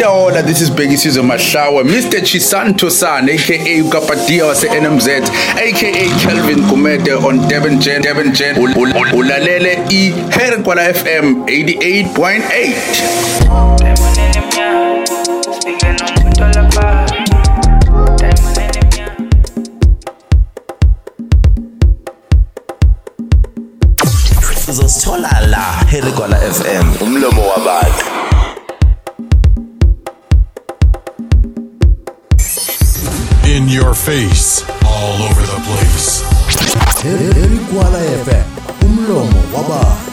Itaola, this is Bheki Sizwe Mahlawa, Mr. Chisanto San, aka Ukapadia wase NMZ, aka Kelvin Kumete on Devon Gen, Devon Gen, Ul- ul- ulalele i Herkwala FM 88.8. face, all over the place. Umlomo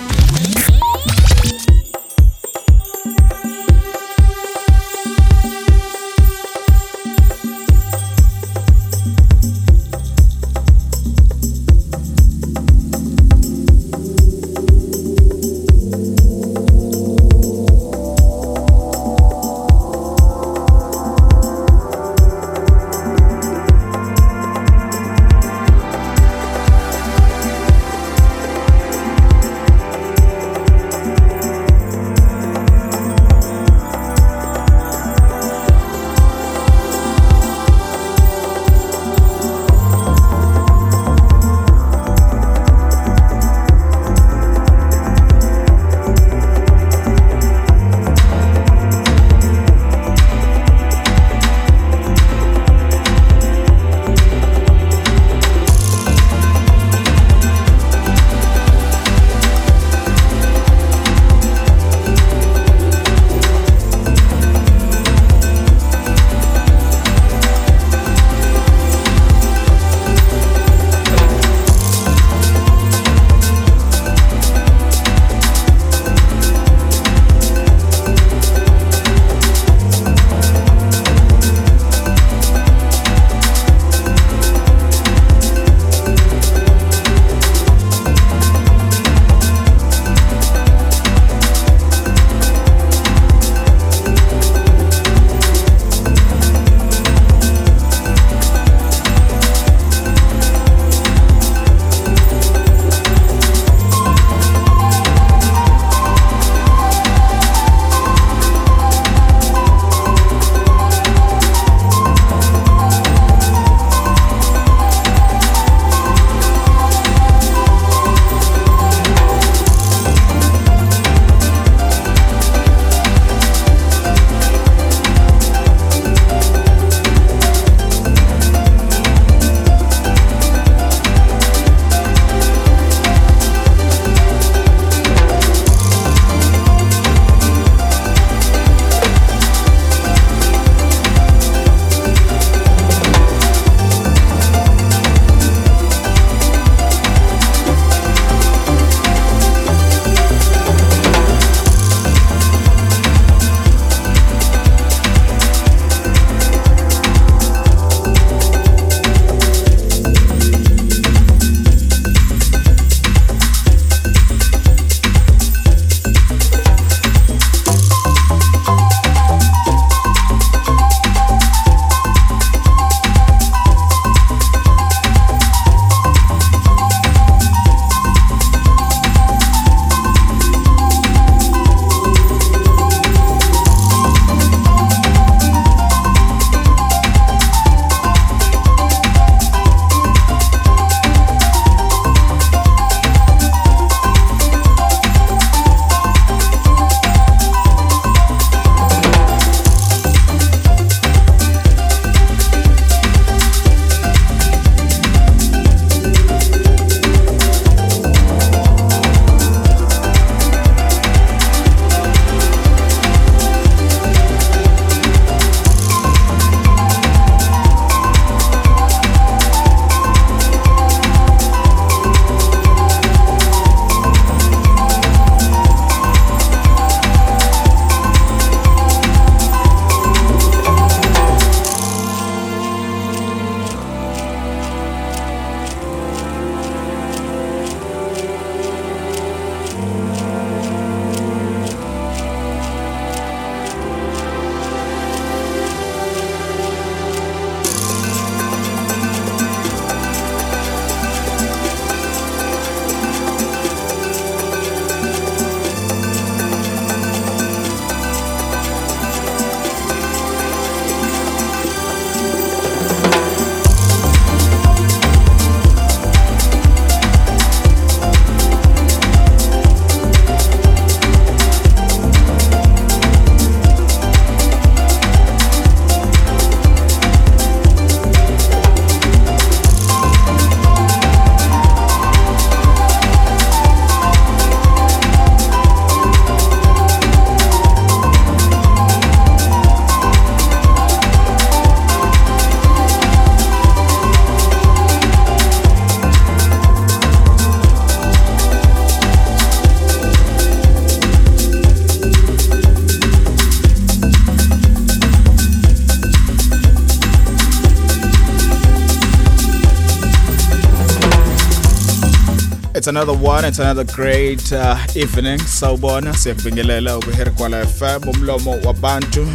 another one. It's another great uh, evening. Sawubona siyakubingelela ukuHerkwala FM umlomo wabantu.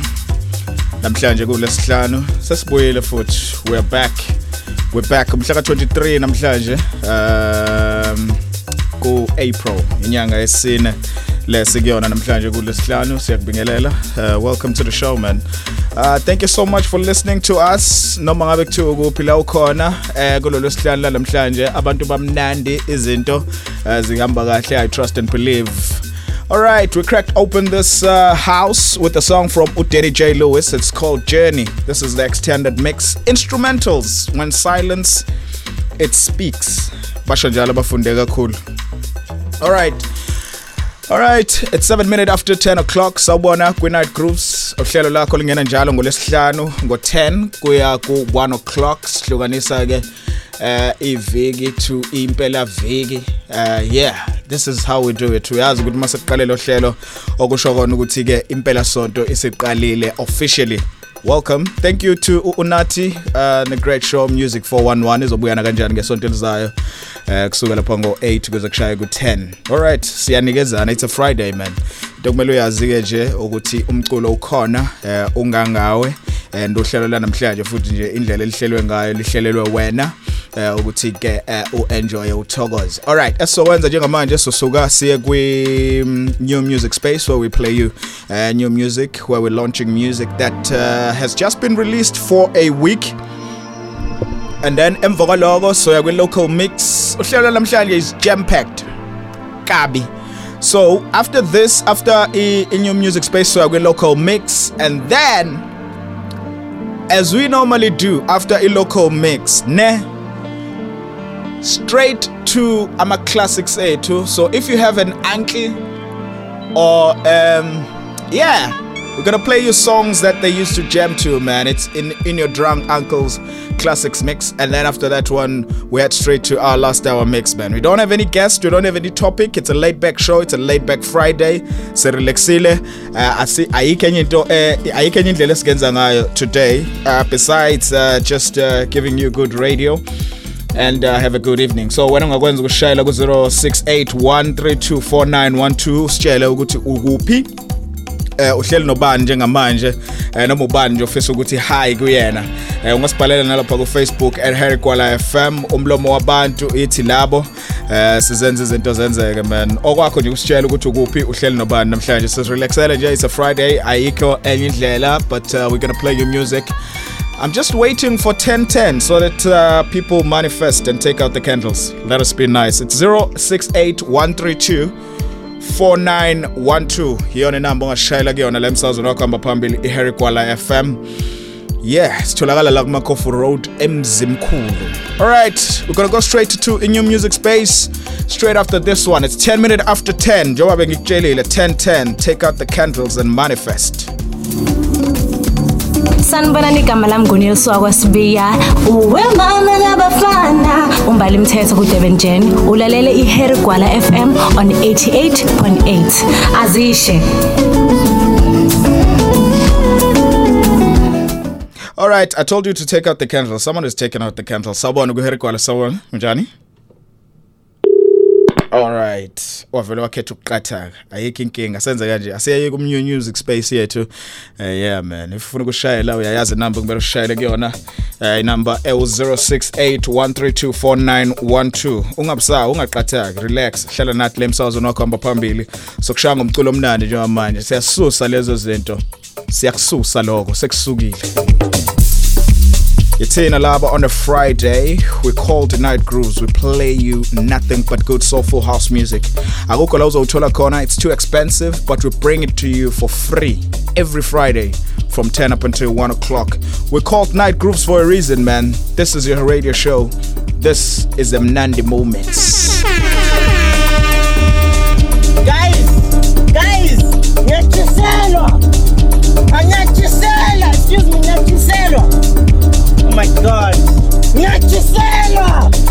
Namhlanje kulesihlanu sesibuyile futhi. We're back. We're back umhla ka23 namhlanje. Um ku April inyanga yesine lesikuyona namhlanje kulesihlanu siyakubingelela. Uh, welcome to the show man. Uh, thank you so much for listening to us noma ngabe kuthiwa kuphi la ukhona eh kulolu sihlanu la namhlanje abantu bamnandi izinto eh, zihamba kahle i trust and believe All right, we cracked open this uh, house with a song from Uderi J. Lewis. It's called Journey. This is the extended mix. Instrumentals. When silence, it speaks. All right. All right, it's 7 minutes after 10 o'clock. Sawubona kwi-night groups. Uhlelo lakho lingena njalo ngolwesihlanu ngo-10 kuya ku-1 o'clock. Sihlukanisa ke uh iviki to impela viki. Uh yeah, this is how we do it. Uyazi ukuthi uma siqale lo okusho kona ukuthi ke impela sonto isiqalile officially. Welcome. Thank you to Unati uh negreat great show Music 411 izobuyana kanjani ngesonto elizayo. Eh kusuka lapha ngo8 kuze kushaye ku10. Alright, siyanikezana it's a Friday man. Into kumele uyazi ke nje ukuthi umculo ukhona eh ungangawe and uhlelo la namhlanje futhi nje indlela elihlelwe ngayo lihlelelwe wena eh ukuthi ke eh, uenjoy uthokoze. Alright, esokwenza njengamanje sosuka siye kwi mm, new music space where we play you uh, new music where we're launching music that uh, has just been released for a week. And then emva kwaloko soya kwi local mix uhlelo namhlanje is jam packed kabi so after this after i, i new music space soya kwi local mix and then as we normally do after a local mix ne straight to ama classics A too. so if you have an uncle or um yeah we're gonna play you songs that they used to jam to man. It's in in your drunk uncle's classics mix and then after that one we head straight to our last hour mix man. We don't have any guests we don't have any topic. It's a laid back show it's a laid back friday. Sirelaxile uh, asi ayikho enye into eh, ayikho enye indlela esigenza ngayo today. Uh, besides uh, just uh, giving you good radio and uh, have a good evening. So when I'm going to ungakwenza ukushayela ku 0681324912 usitshele ukuthi ukuphi eh uhleli nobani njengamanje? Eh noma ubani nje ofisa ukuthi hi kuyena. Eh ungasibhalela nalapha ku Facebook @harrykwala FM umlomo wabantu ithi labo eh sizenza izinto zenzeke man. Okwakho nje usitshela ukuthi ukuphi uhleli nobani namhlanje. Sisirelaxele nje it's a Friday ayikho enye indlela but uh, we're to play your music. I'm just waiting for 1010 so that uh, people manifest and take out the candles. Let us be nice. It's 068132 4912 iyona inamba ongashayela kuyona la emsazweni wakho hamba phambili iHarry FM yeah sitholakala la kuma Coffee Road emzimkhulu alright we're gonna go straight to a music space straight after this one. It's 10 minutes after 10 njengoba bengikutshelile 1010 take out the candles and manifest sanibonani igama lami ngabafana umbali mthetho kudurban jen ulalele FM on 88.8 azishe All right, I told you to take out the candle. Someone is taking out the candles. Sawubona kuHarry Kwala sawubona. Unjani? All right. Wavela wakhetha ukuqathaka. Ayikho inkinga. Senze kanje. Asiye ku new music space yethu. Eh yeah man. If ufuna ukushayela uyayazi number kumele ushayele kuyona. Eh number L0681324912. Ungabusawa, ungaqathaki. Relax. Hlala nathi lemsazweni wakho hamba phambili. Sokushaya ngomculo omnandi njengamanje. Siyasusa lezo zinto. Siyakususa lokho. Sekusukile. Yatina Laba on a Friday. We call the night grooves. We play you nothing but good soulful house music. Akukho la uzowuthola khona. It's too expensive, but we bring it to you for free every Friday from 10 up until 1 o'clock. We're called Night Grooves for a reason, man. This is your radio show. This is the Mnandi Moments. guys guys excuse me oh my god. Nyachiselwa Harry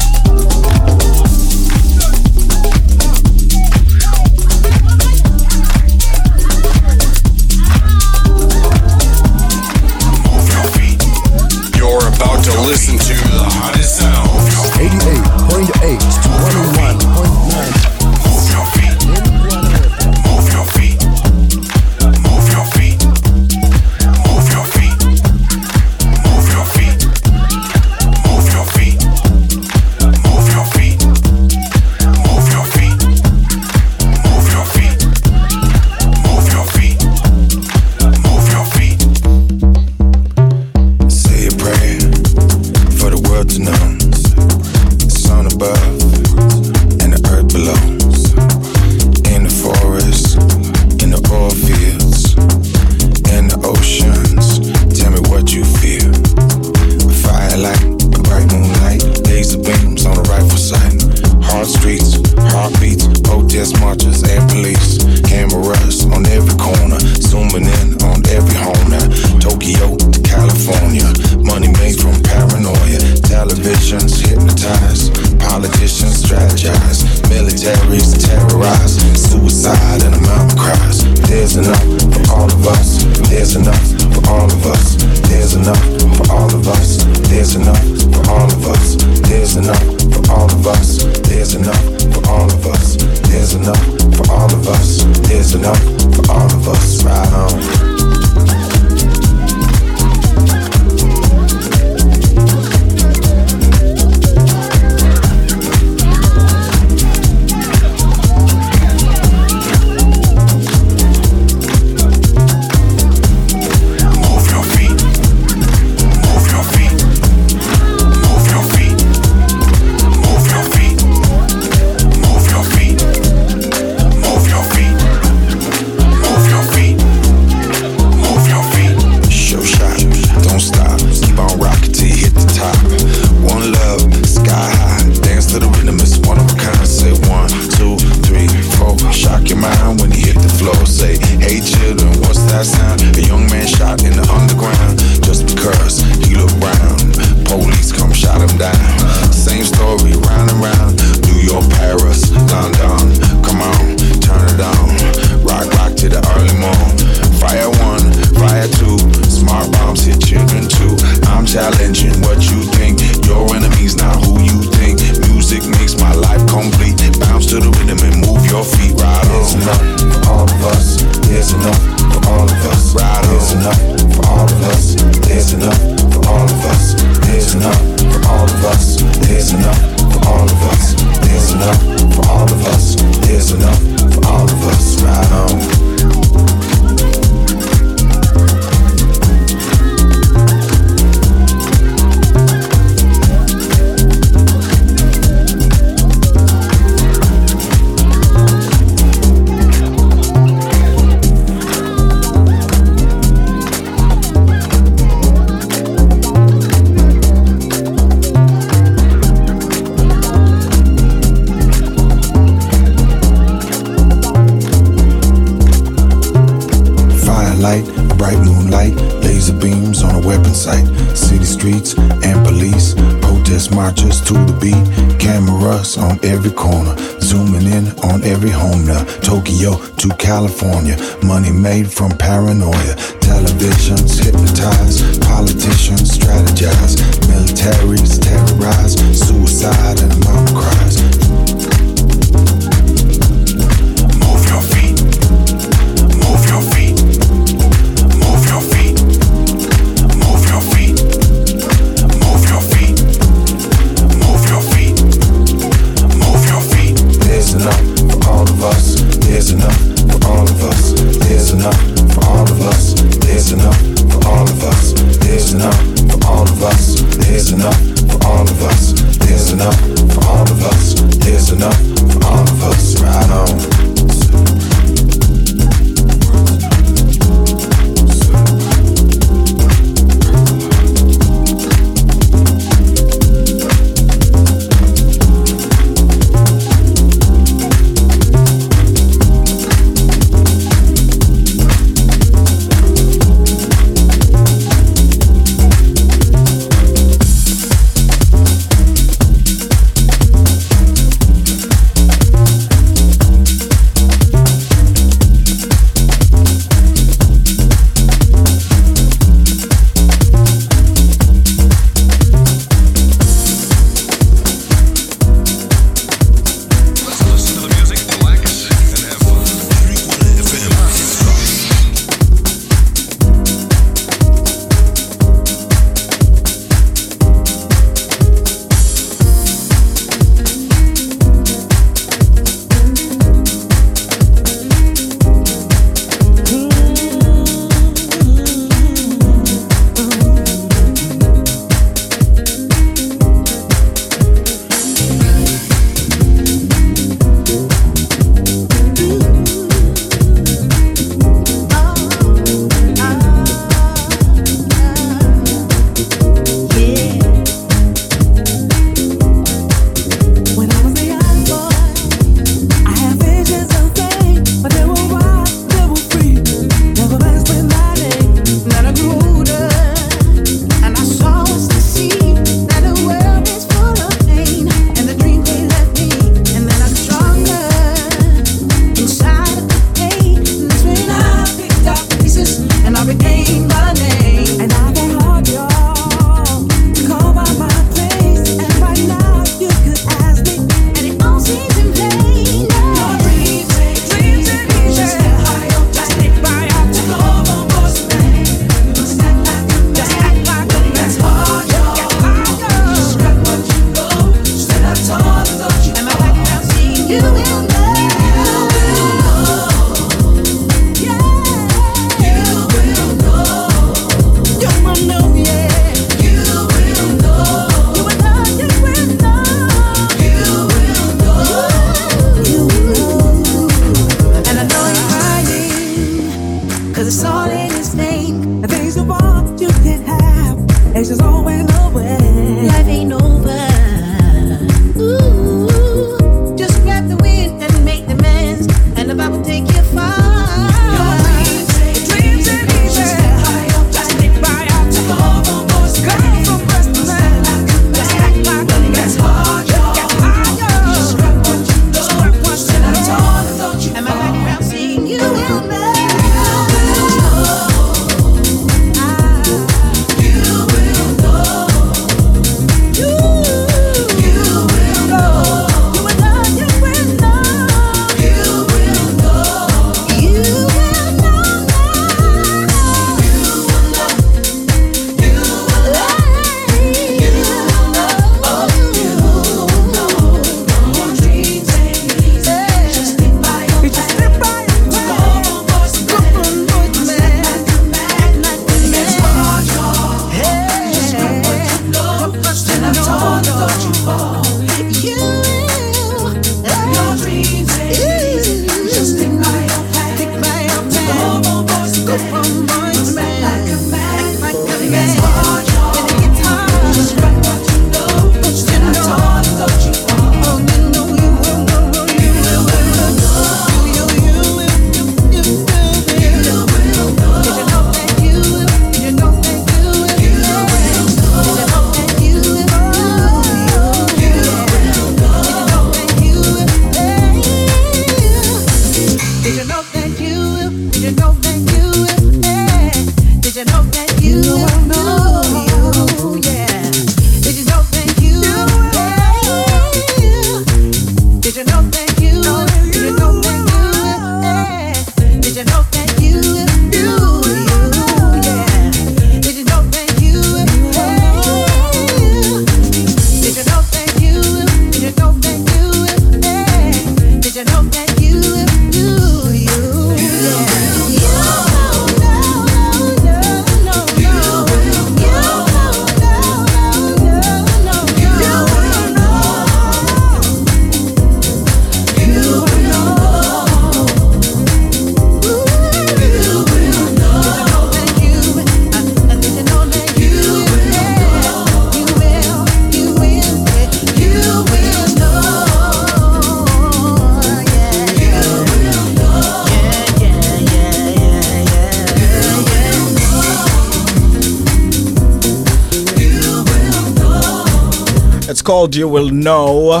Know.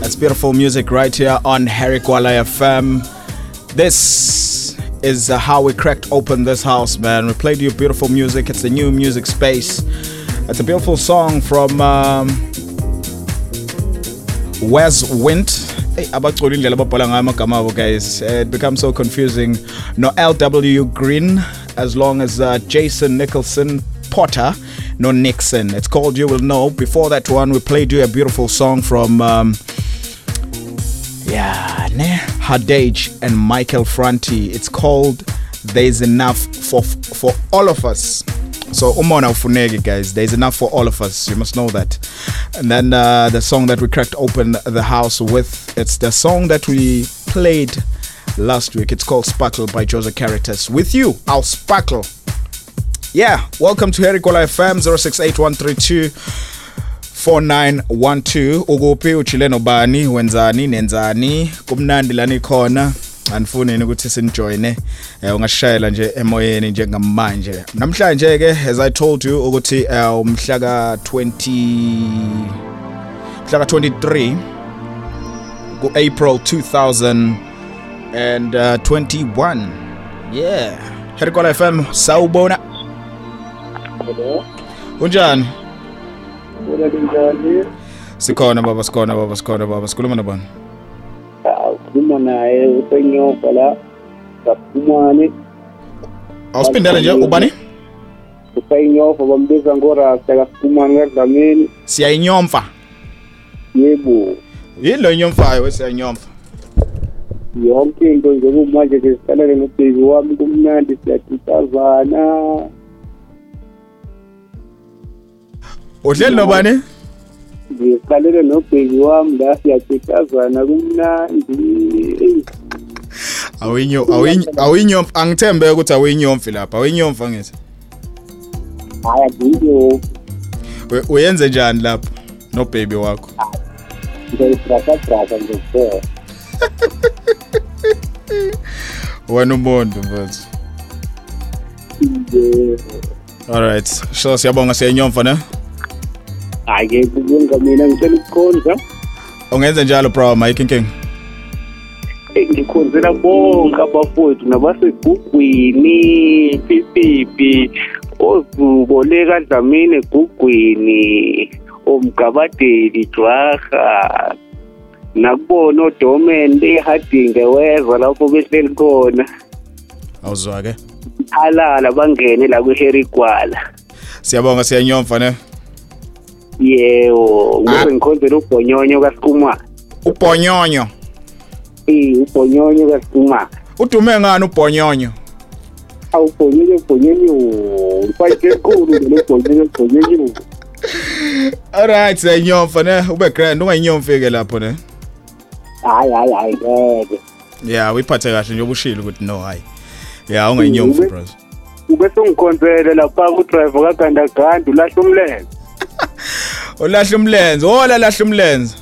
That's beautiful music right here on Harry Kuala FM. This is how we cracked open this house, man. We played you beautiful music. It's the new music space. It's a beautiful song from um, Wes Wint. Hey, guys it becomes so confusing no lw green as long as uh, jason nicholson potter no nixon. It's called you will know. Before that one we played you a beautiful song from um, yeah ne? Hadage and michael franti. It's called there's enough for for all of us. So umona ufuneki guys. There's enough for all of us. You must know that. And then uh, the song that we cracked open the house with it's the song that we played last week. It's called sparkle by joseph caritas with you i'll sparkle yeah welcome to Herikola fm 068132 4912 ukuphi ujile nobani wenzani nenzani kumnandi lani khona andifunini ukuthi sinijoyine eh, ungashayela nje emoyeni njengamanje. Namhlanje ke as i told you ukuthi eh, umhla ka 20 mhla ka 23 ku April 2021 yeah Herikola FM sawubona unjani? Njani sikhona baba sikhona baba sikhona baba. Sikhuluma nabani ukhuluma naye usenyoka la. Kaphumane awusiphindele nje ubani? Usayinyofa bambiza ngorasta kaphumane kadlamini. Siyayinyomfa? Yebo. Yini lo inyomfayo? Wesiyayinyomfa yonke into nje kumanje ke siqalele nobhebi wami kumnandi siyadisazana uhleli nobani? Ngiqalele nobhebi wami la siyadisazana kumnandi. Awuyinyo awuyinyo awuyinyomfa angithembe ukuthi awuyinyomfi lapha. Awuyinyomfa ngithi hayi adiyo We- uyenze njani lapha no baby wakho? Ngiyayibrakabraka nje kuphela. Wena umuntu mfethu alright so siyabonga siyayinyomfa ne? Hayi-ke kubunga mina ngicela ukukhonza ungenze njalo bro mike inking Eh, ngikhonzela bonke abafowethu nabasegugwini pipipi ozuboleka dlamini egugwini omgabadeli jwaha nakubona odomende ehadinge weza lapho behleli khona. Awuzwa ke alala bangene la kwiherigwala siyabonga siyayinyomfa ne? Yebo ngise ngikhonzela ubhonyonyo kasikumana ubhonyonyo eh ubhonyonyo kasikumana udume ngani ubhonyonyo awubhonyonyo bhonyonyo ufayike enkulu lo bhonyonyo bhonyonyo alright siyayinyomfa ne ube grand ungayinyomfi ke lapho ne? Hayi hayi hayi ngeke yeah uyiphathe kahle nje ubushilo ukuthi no hayi. Yeah ungayinyomfi Ube- bros. ube sungikhonzele lapha kudriver kagandaganda ulahla umlenze ulahla umlenze ola lahla umlenze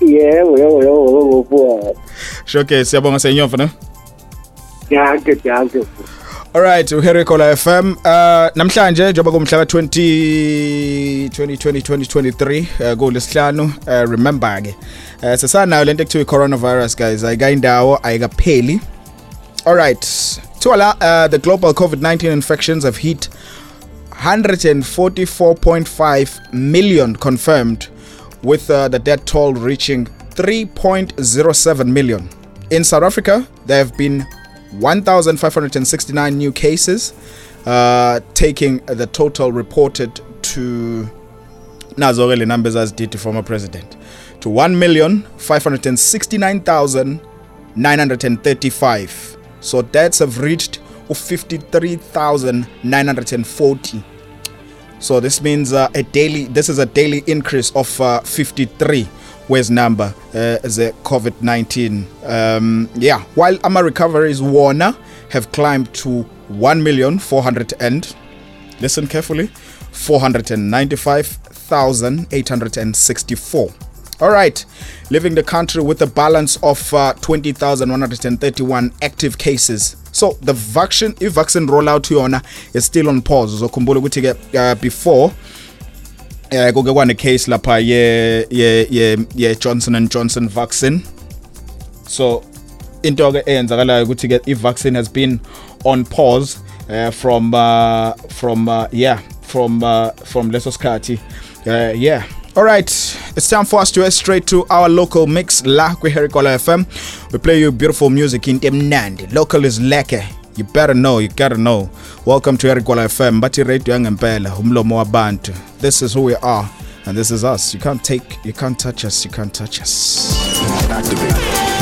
yebo yebo yebo yebo shoke siyabonga senyova ne yake yake Alright, uHerikola FM. Uh namhlanje njengoba kumhla ka 20 2020 2023 uh, kulesihlanu uh, remember ke. Uh, sesanayo lento ekuthiwa coronavirus guys. Ayikayindawo ayikapheli. Alright. Twala uh, the global COVID-19 infections have hit 144.5 million confirmed with uh, the death toll reaching 3.07 million. In South Africa, there have been 1,569 new cases, uh, taking the total reported to nazo ke le numbers azididi former president to 1,569,935 so deaths have reached 53,940 so this means uh, a daily this is a daily increase of uh, 53 where's number? Uh, a covid-19 um, yeah. While ama recoveries warner have climbed to 1 million 400 and listen carefully 495,864 all right. Leaving the country with a balance of uh, 20,131 active cases so the vaccine i-vaccine rollout yona is still on pause uzokhumbula ukuthi ke uh, before eh kuke kwane case lapha ye ye ye, ye Johnson and Johnson vaccine. So into ke eyenzakalayo ukuthi ke i vaccine has been on pause uh, from uh, from uh, yeah from uh, from leso sikhathi uh, yeah All right, it's time for us to head straight to our local mix la kwi Herikola FM. We play you beautiful music in Temnandi. Local is leke. You better know, you gotta know. Welcome to Herikola FM. Wabantu. This is who we are and this is us. You can't take, you can't touch us, you can't touch us.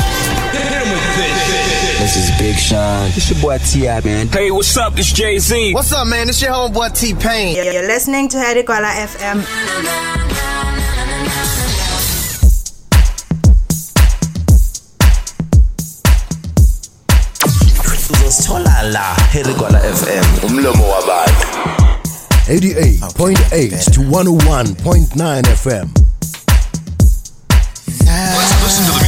This is Big Sean. This is your boy T.I. man. Hey, what's up? This Jay Z. What's up, man? It's your homeboy T Pain. Yeah, you're listening to Herikola FM. Uzosithola la Herikola FM umlomo wabantu 88.8 to 101.9 FM. Let's listen to the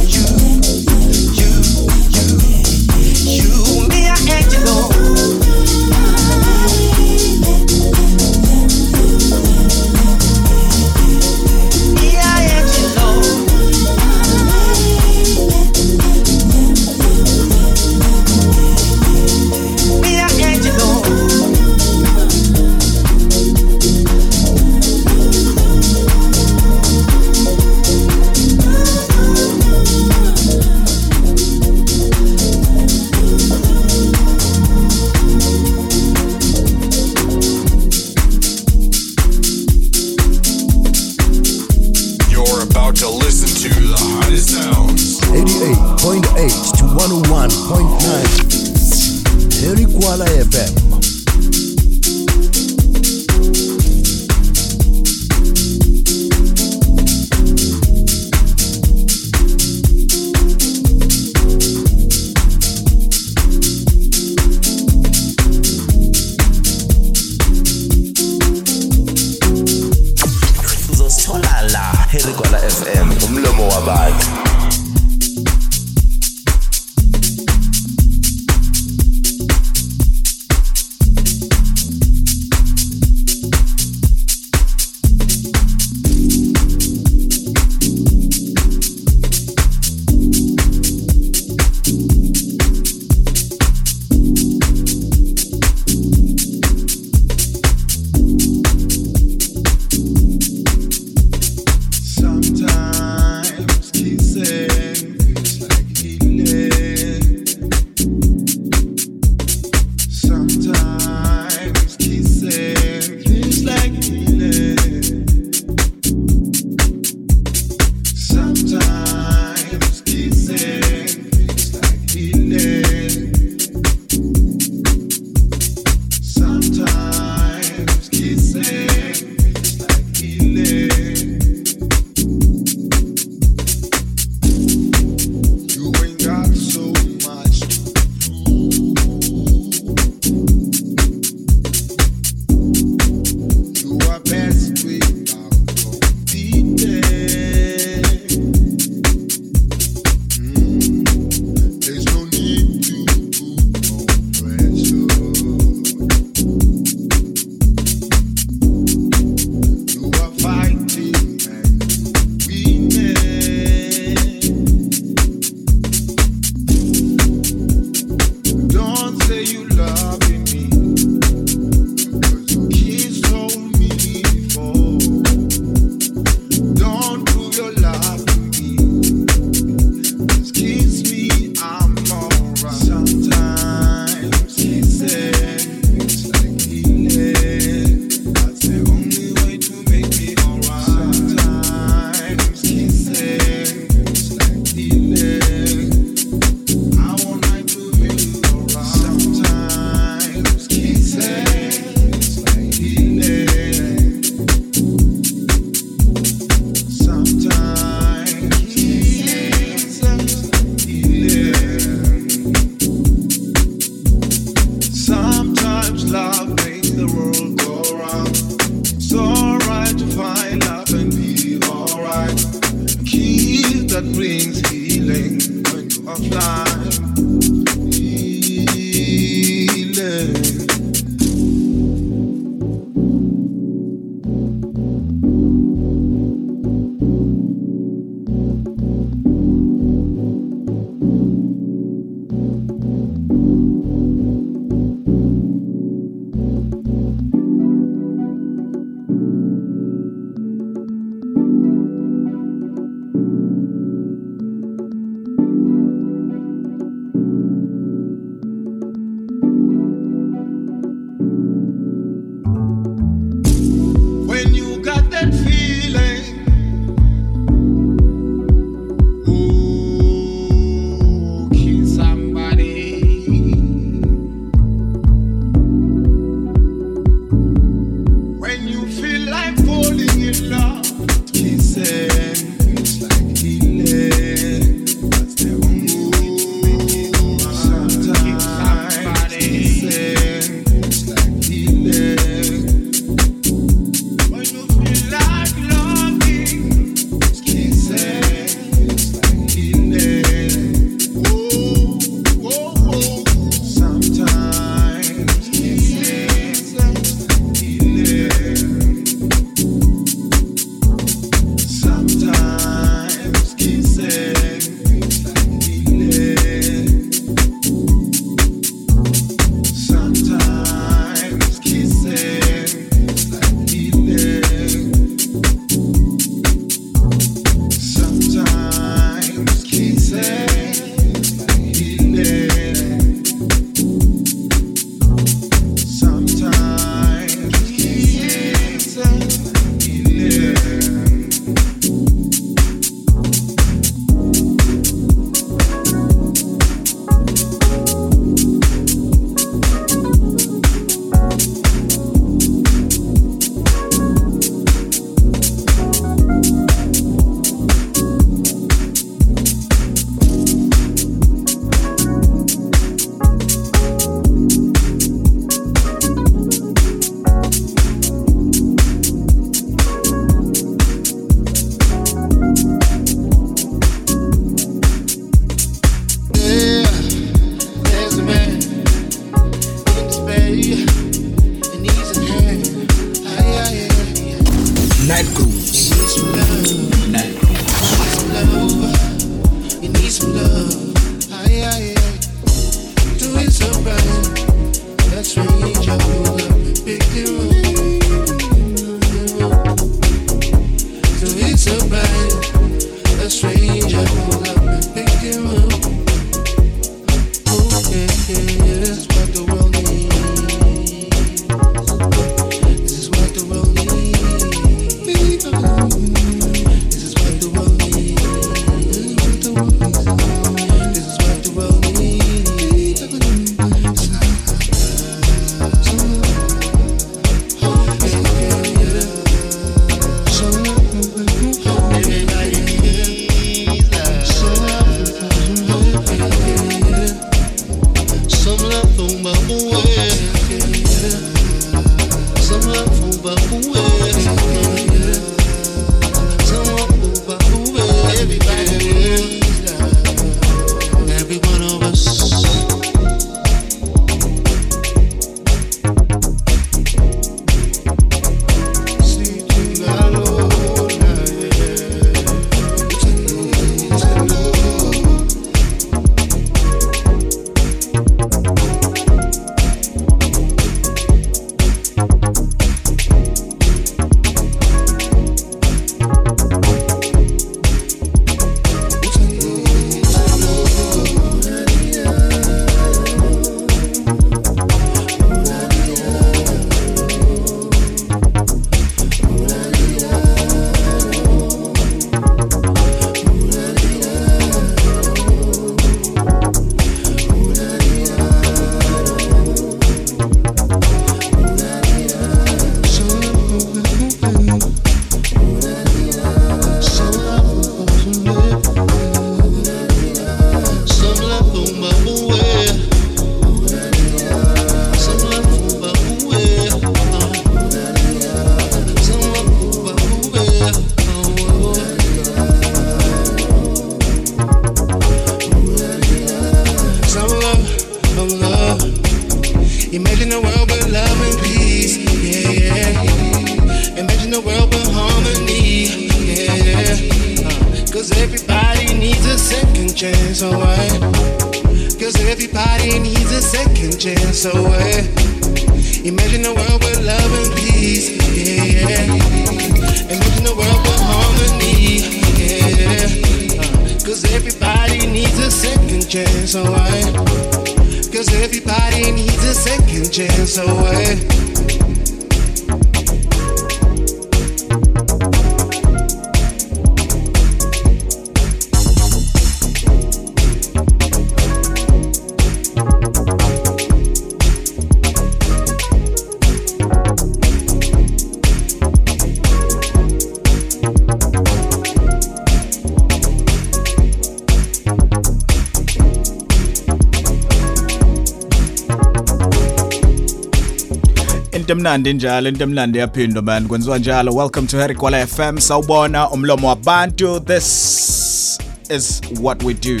emnandi njalo into emnandi yaphindwa man kwenziwa njalo. Welcome to Harry Kwala FM sawubona umlomo wabantu this is what we do.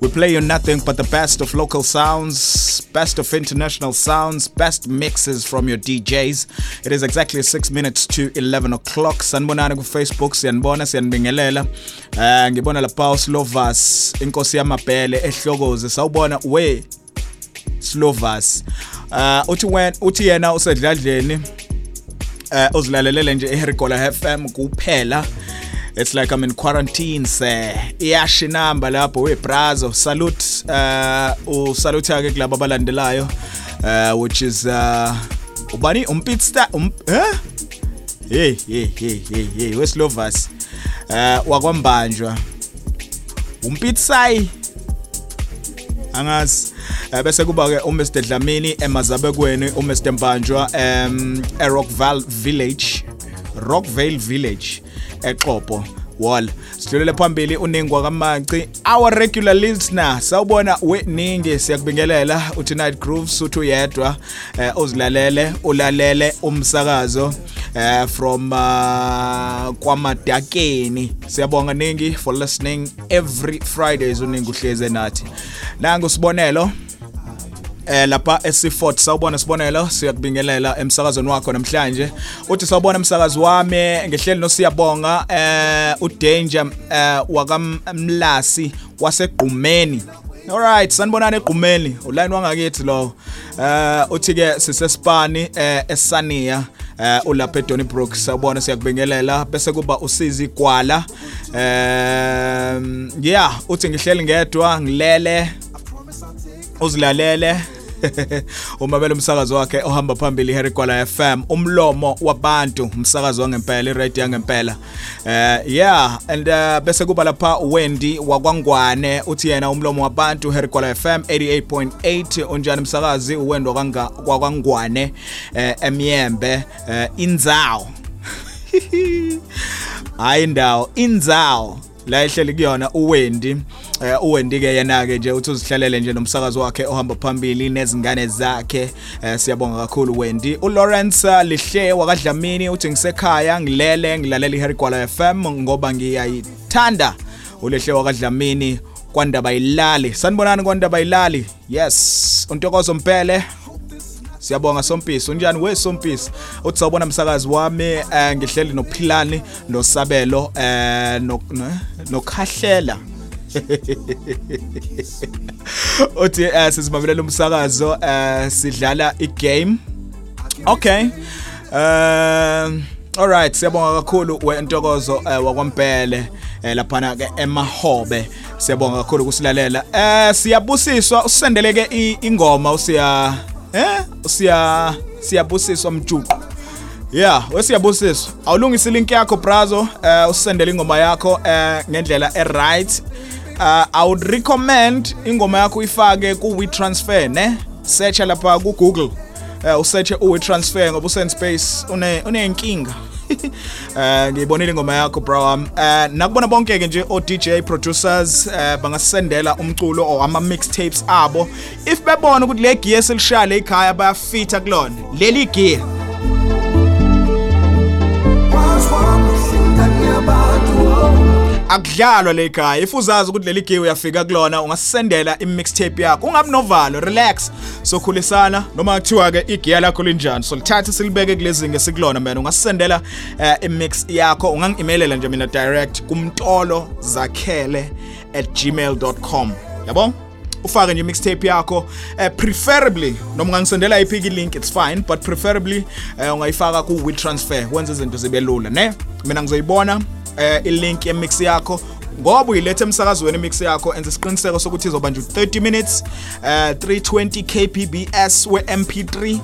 We play you nothing but the best of local sounds best of international sounds best mixes from your DJs it is exactly 6 minutes to 11 o'clock. Sanibonani ku Facebook siyanibona siyanibingelela. Eh ngibona lapha uSlovas inkosi yamabhele ehlokoze. Sawubona we Slovas uthi when uthi yena usedladleni uh uzilalelele nje eHerikola FM kuphela. It's like i'm in quarantine se iyashi number lapho we brazo salute uh usalute ke kulabo abalandelayo uh which is uh ubani? Umpit star um eh hey hey hey hey hey weslovas uh wakwambanjwa. Umpit sai. Angazi. Eh, bese kuba ke uMr Dlamini emazabekweni uMr Mbanjwa em eRockville Village Rockvale Village eXhopo wall. Sidlulele phambili uningwa kaManci our regular listener sawubona weningi siyakubingelela. Uthi night grooves uthi uyedwa eh, uzilalele ulalele umsakazo uh, from uh, kwamadakeni. Siyabonga ningi for listening every fridays uningi uhleze nathi nangu sibonelo. Eh lapha esifort sawubona sibonelo siyakubingelela emsakazweni wakho namhlanje. Uthi sawubona umsakazi wami ngehleli nosiyabonga eh udanger eh wakamlasi wasegqumeni. Alright sanibonana egqumeni uline wangakithi lo. Eh uthi ke sisespani eh esania eh ulapha eDonnybrook sawubona siyakubingelela bese kuba usizi gwala eh yeah uthi ngihleli ngedwa ngilele uzilalele. umabelo umsakazo wakhe ohamba phambili Harry Kwala FM umlomo wabantu umsakazo wangempela iradio yangempela. Eh yeah and uh, bese kuba lapha Wendy wakwangwane uthi yena umlomo wabantu Harry Kwala FM 88.8 unjani umsakazi? Uwendo kanga kwakwangwane eh emyembe eh inzawo hayi ndawo inzawo la ehleli kuyona uWendi eh uWendi ke yena ke nje uthi uzihlalele nje nomsakazo wakhe ohamba phambili nezingane zakhe. Eh siyabonga kakhulu Wendi uLawrence uh, Lihle wakadlamini uthi ngisekhaya ngilele ngilalela iHarry Gwala FM ngoba ngiyayithanda uLehle wakadlamini kwandaba ilali sanibonani kwandaba ilali yes. Untokozo mpele Siyabonga Sompisi unjani we Sompisi uthi sawubona umsakazi wami eh, ngihleli nophilani nosabelo eh no- no- nokhahlela. uthi eh, sizimamelela umsakazo eh, sidlala igame. Okay. Um alright siyabonga kakhulu wentokozo wakwempele eh, laphana ke emahobe. Siyabonga kakhulu kusilalela eh siyabusiswa usendeleke ingoma usiya eh usiya siyabusiswa mjuqu. Yeah, wesiyabusiswa. Awulungisa link yakho brazo, eh usendele ingoma yakho eh ngendlela e right. Uh, I would recommend ingoma yakho ifake ku WeTransfer ne. Search lapha ku Google. Eh usearch u WeTransfer ngoba usend space une unenkinga. Eh ngiyibonile ingoma yakho bro wami. Eh nakubona bonke ke nje o DJ producers eh bangasendela umculo or ama mixtapes abo. If bebona ukuthi le gear selishaya ekhaya bayafita kulona. Leli gear akudlalwa le ekhaya. If uzazi ukuthi leli giwe uyafika kulona ungasendela i-mixtape yakho. Ungabi novalo relax. Sokhulisana noma kuthiwa ke igiya lakho linjani. So lithathe silibeke kulezinga sikulona man. Ungasendela uh, i-mix yakho. Ungangi-emailela nje mina direct kumtolo zakhele at gmail.com yabo? Ufake nje mixtape yakho uh, preferably noma ungangisendela iphi link it's fine but preferably uh, ungayifaka ku WeTransfer wenza izinto zibe lula ne? Mina ngizoyibona. Uh, ilink yemix yakho ngoba uyilethe emsakazweni imix yakho enze isiqiniseko sokuthi izoba nje 30 minutes uh 320 kbps we mp3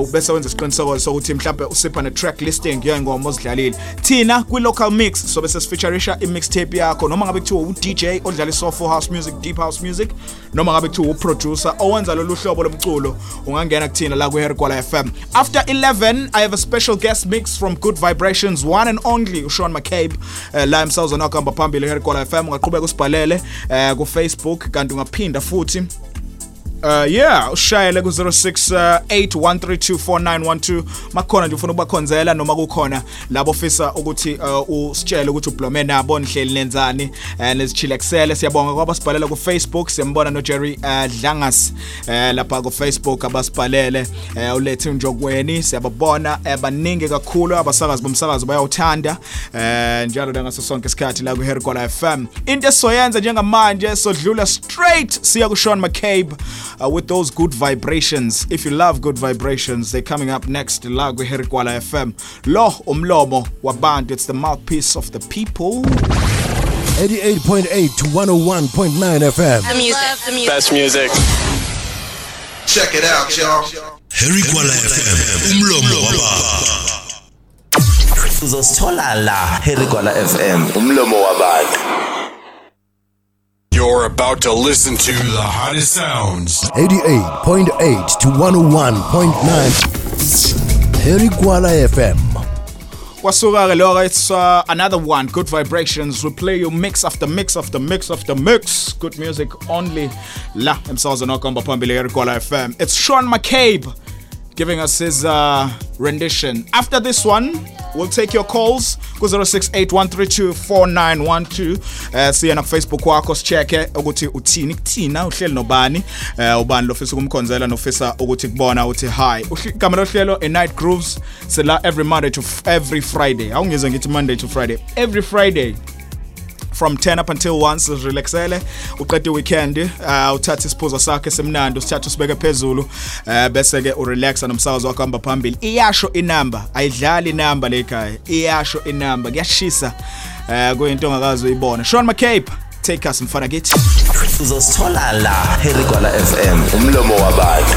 uh bese wenza isiqiniseko sokuthi mhlawumbe usipha ne track listing yengoma ozidlalile thina kwi local mix so bese sifeatureisha i mixtape yakho noma ngabe kuthiwa u DJ odlala i soulful house music deep house music noma ngabe kuthiwa u producer owenza lolu hlobo lomculo ungangena kuthina la ku Herkwala FM after 11 i have a special guest mix from good vibrations one and only uSean McCabe uh, la emsazweni wakamba phambili Herkwala FM ungaqhubeka usibhalele uh, ku Facebook kanti ungaphinda futhi Uh yeah ushayele ku 0681324912 makhona nje ufuna ukubakhonzela noma kukhona labo ofisa ukuthi uh, usitshele ukuthi ublome nabo nihleli nenzani uh, nezichilexele siyabonga kwaba sibhalela ku Facebook siyambona no Jerry uh, Dlangas uh, lapha ku Facebook abasibhalele uh, ulethi njokweni. Siyababona abaningi kakhulu abasakazi bomsakazo bayawuthanda uh, njalo ngaso sonke isikhathi la ku Herkola FM into esoyenza njengamanje sodlula straight siya ku Sean McCabe. Uh, with those good vibrations. If you love good vibrations, they're coming up next. La Herkwala FM. Lo umlomo wabantu. It's the mouthpiece of the people. 88.8 to 101.9 FM. The music, the music. Best music. Check it out, y'all. Harry Kwala FM umlomo wabantu uzosithola la Harry Kwala FM umlomo wabantu You're about to listen to the hottest sounds. 88.8 to 101.9 Harry Kwala FM. Kwasuka ke lokho it's uh, another one. Good vibrations we play you mix after mix after mix after mix. Good music only. La emsazweni wakamba phambili eRikola FM it's Sean McCabe giving us his uh, rendition. After this one We'll take your calls ku 0681324912 eh siya na Facebook wakho sicheke ukuthi uthini kuthina uhleli nobani. Eh ubani lofisa ukumkhonzela nofisa ukuthi kubona uthi hi igama lohlelo a night grooves sila every monday to every friday. Awungize ngithi monday to friday every friday from 10 up until 1 sizirelaxele uqede weekend uh uthathe isiphuzo sakhe simnandi usithathe usibeke phezulu uh bese ke urelaxa nomsakazi wakho hamba phambili. Iyasho inamba ayidlali inamba le iyasho inamba kuyashisa uh kuyinto ongakazi uyibona shon mcape take us mfana kithi. Uzosithola la herigwala FM umlomo wabantu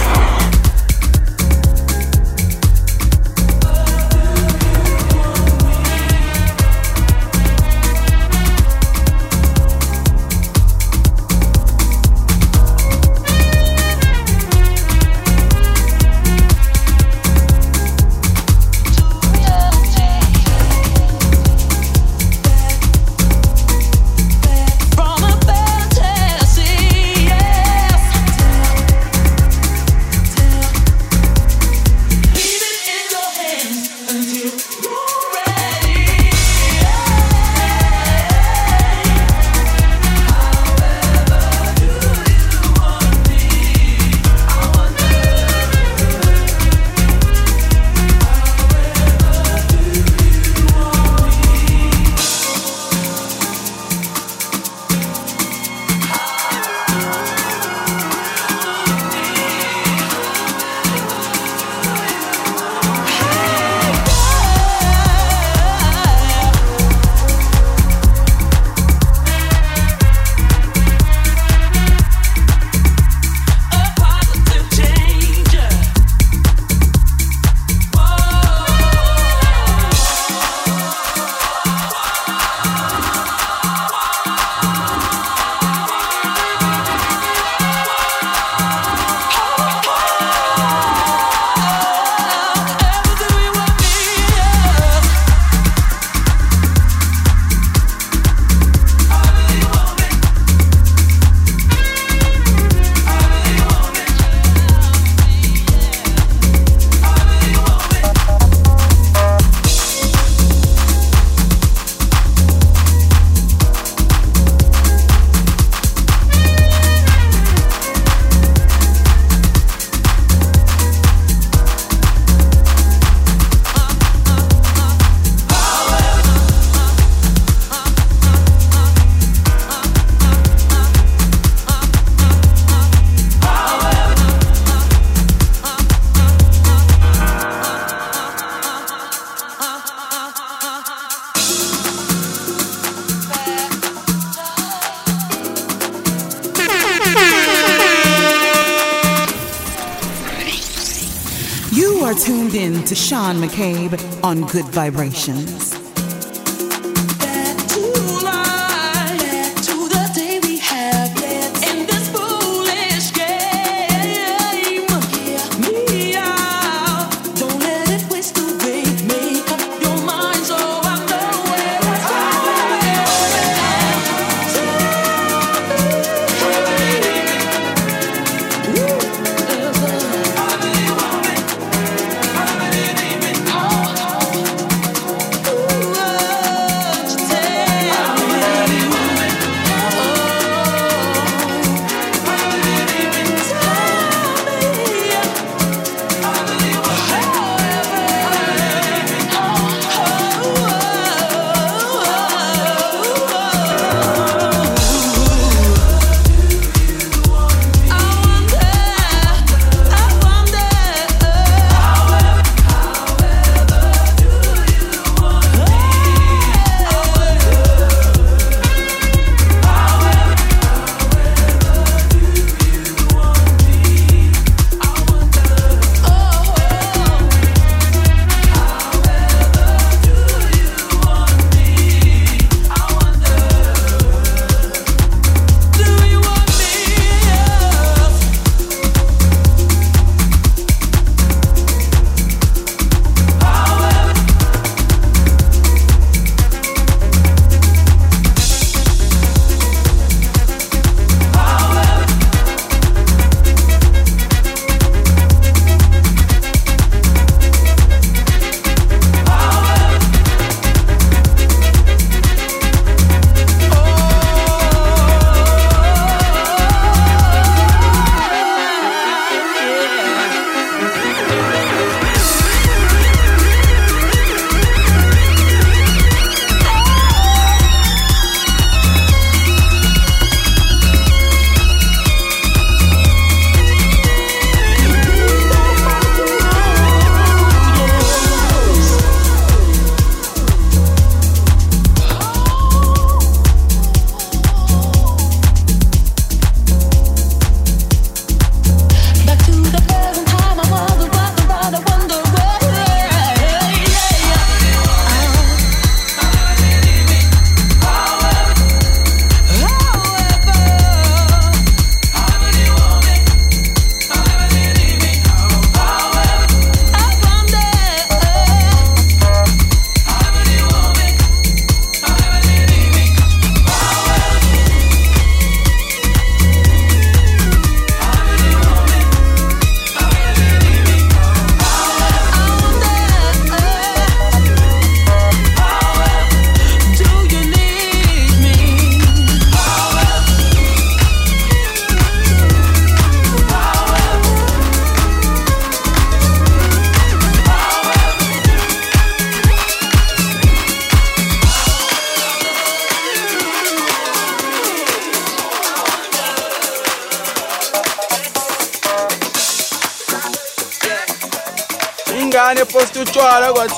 McCabe on Good Vibrations.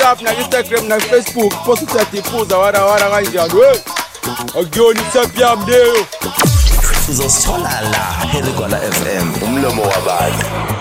WhatsApp na Instagram na Facebook. Posita kanjani we akuyona yami leyo uzosithola la f m umlomo wabantu.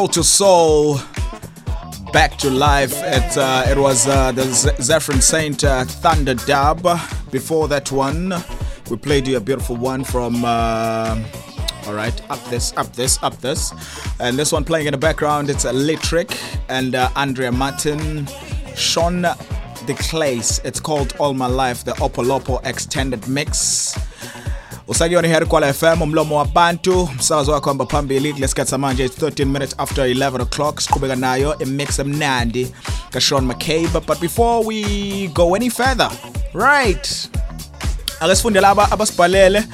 Soul to Soul. Back to life. It, uh, it was uh, the Z- Zephyr Saint uh, Thunder Dub. Before that one, we played you a beautiful one from. Uh, all right, up this, up this, up this. And this one playing in the background, it's Electric and uh, Andrea Martin, Sean the Clays. It's called All My Life, the Opolopo Extended Mix. Usakuyona heri kwala fm umlomo wabantu umsakazo wakho hamba phambili kulesikhathi samanje it's 13 minutes after 11 o'clock. Siqhubeka nayo imix emnandi kashawn mccabe. But before we go any further right ake sifunde laba abasibhalele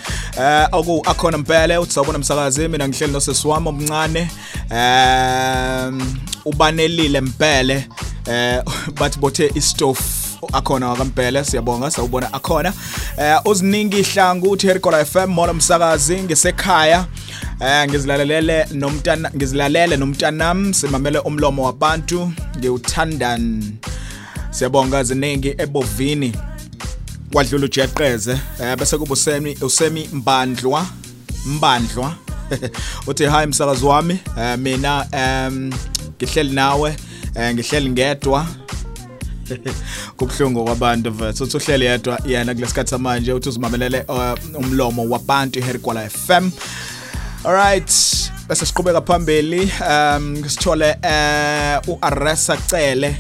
eh oku akhona mpele uthi sawubona msakazi mina ngihleli nosesi wami omncane um ubanelile mpele eh bathi bothe istove akhona wakampele siyabonga sawubona akhona. Eh uziningi ihlangu uthi Herikola FM mona umsakazi ngisekhaya eh ngizilalelele nomntana ngizilalele nomntanami simamele umlomo wabantu ngiwuthandani siyabonga ziningi ebovini. Kwadlula ujeqeze eh bese kuba usemi usemi mbandlwa mbandlwa. Uthi hi msakazi wami eh, mina em ngihleli nawe eh, ngihleli ngedwa. kubhlungu kwabantu mfethu. Uthi uhleli yedwa yena kulesikhathi samanje uthi uzimamelele uh, umlomo wabantu iHerikola FM alright bese siqhubeka phambili um sithole uh, uAresa Cele.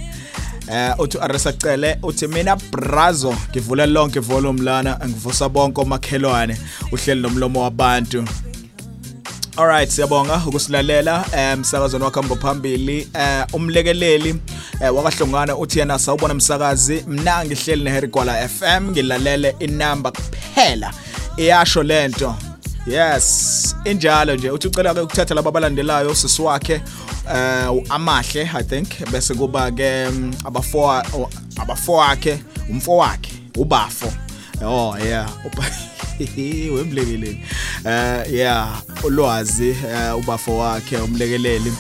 Eh uthi Aresa Cele uthi mina Brazo ngivule lonke volume lana ngivusa bonke omakhelwane. Uhleli nomlomo wabantu. Alright siyabonga ukusilalela emsakazweni wakho hamba phambili. Eh umlekeleli eh, wakahlongana uthi yena sawubona umsakazi mina ngihleli neHerigwala FM ngilalele inamba kuphela. Iyasho lento yes injalo nje. Uthi ucela ke ukuthatha laba abalandelayo usisi wakhe eh amahle i think. Bese kuba ke mm, abafo abafo wakhe umfo wakhe ubafo. Oh yeah. Wemlekeleli eh yeah ulwazi eh, ubafo wakhe umlekeleli.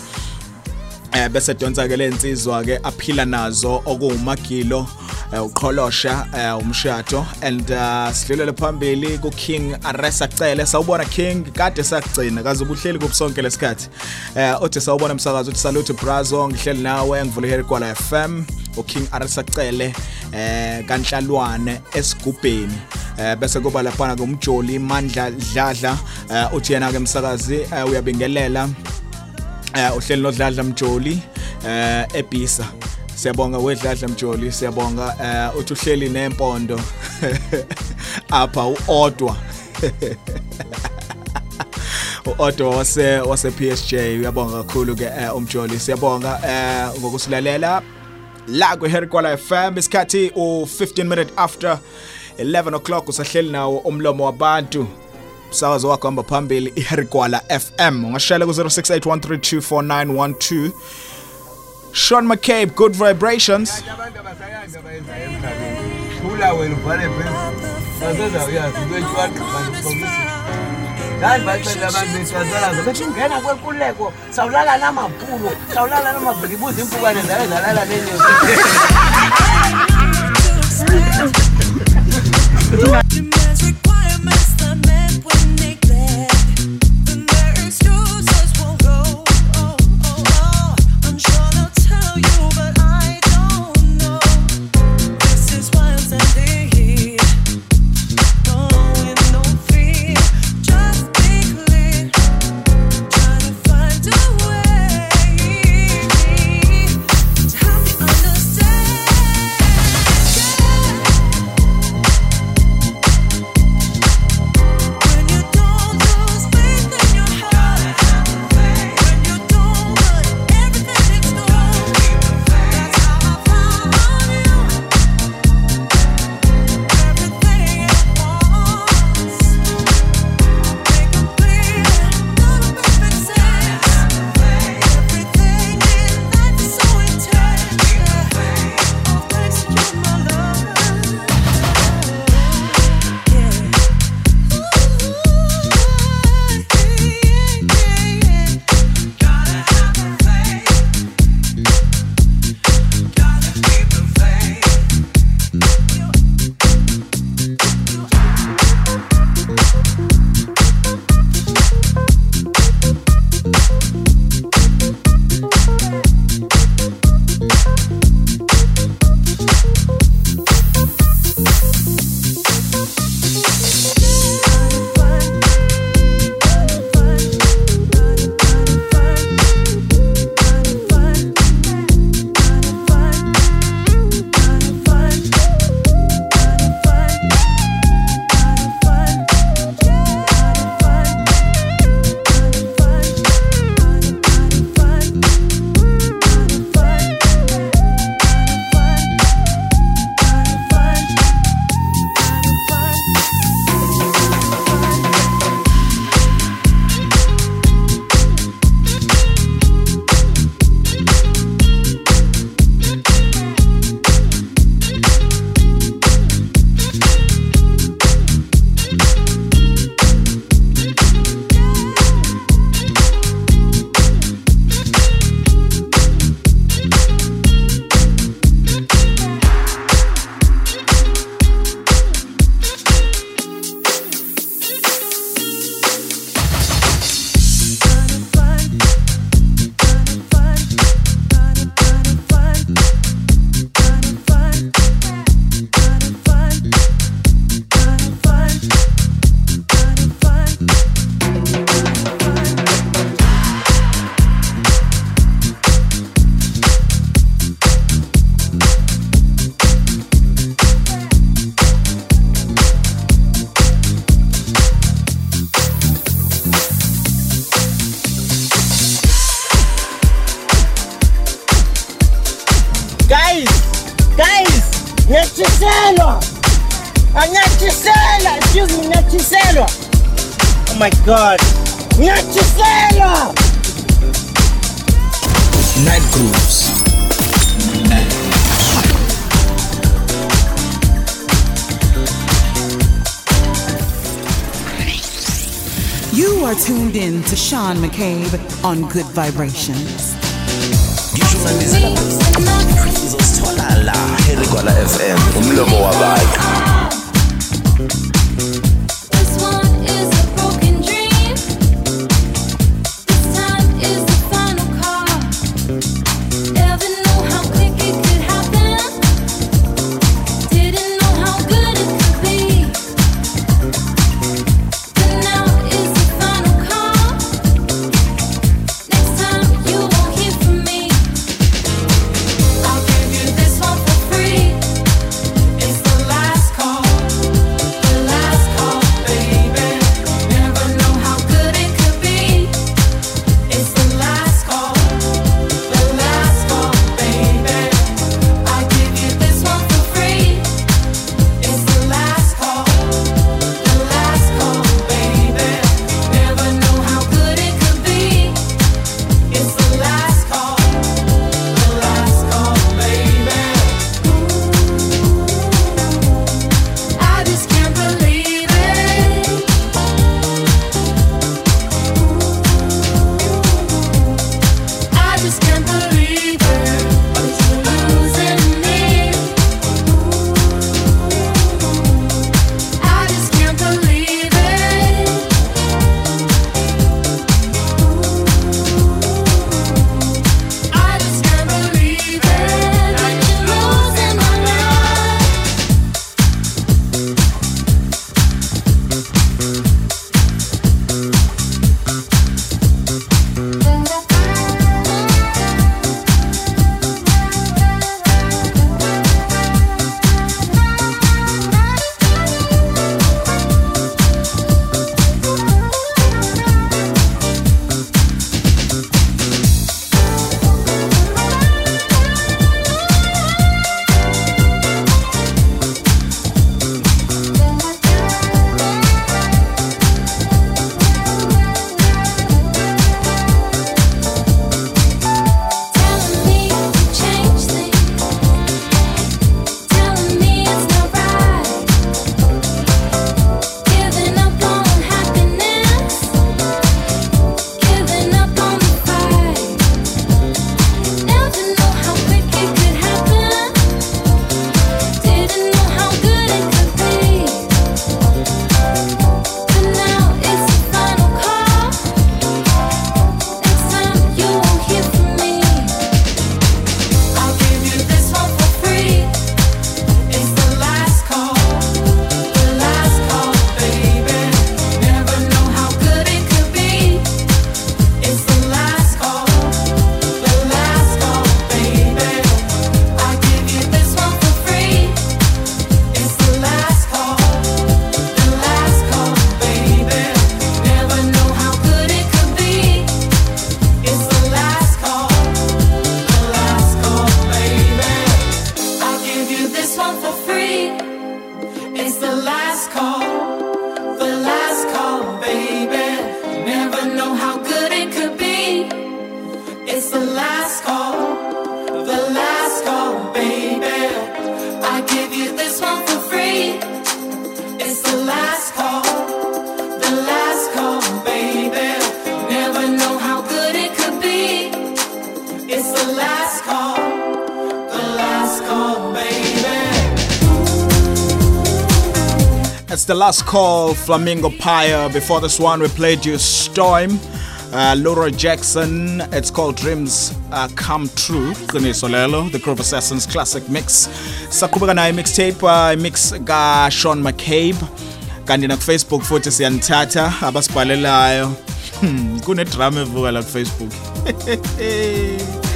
Eh bese donsa ke lensizwa ke aphila nazo okuwumagilo eh, uqholosha eh, umshado. And uh, sidlulele phambili ku King Aresa Cele. Sawubona King. Kade sakugcina kaze ubuhleli kubusonke lesikhathi eh uthi sawubona umsakazo uthi salute Brazo. Ngihleli nawe ngivule Herigwala FM u King Aresa Cele eh kanhlalwane esigubheni. Eh bese kuba lapha kumjoli mandla dladla. Eh, uthi yena ke umsakazi uyabingelela. Eh uhleli nodladla mjoli eh ebisa siyabonga wedladla mjoli siyabonga eh uthi uhleli nempondo. Apha uodwa uodwa wase wase PSG uyabonga kakhulu ke eh, umjoli. Siyabonga eh ngokusilalela la ku Herkwala FM isikhathi u15 minute after 11 o'clock usahleli nawo umlomo wabantu. umsakazo wakho hamba phambili iherigwala fm ungashayela ku-068 1324912 Sean McCabe, Good Vibrations. ndandibaxelela ungena kwekuleko sawulala namaphulo sawulala namabhilibuza yeah. On Good Vibrations. last call, Flamingo Pyre. Before this one, we played you Storm, uh, Laura Jackson. It's called Dreams uh, Come True. Kune Solelo, the Groove Assassins classic mix. saqhubeka nayo mixtape, uh, mix ga Sean McCabe. Kanti nakufacebook futhi siyanithatha abasibhalelayo. Hmm, kune drama evuka la Facebook.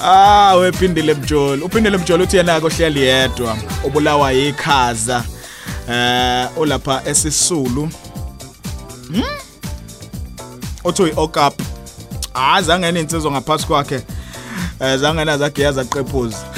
ah wephindile mjoli uphindile mjoli uthi yena-ke ohleli yedwa ubulawa yikhaza eh olapha esisulu hm othu iokap. Ah, Azange nensizwe ngaphansi kwakhe. Eh, Azange nazakhe yazaqephuza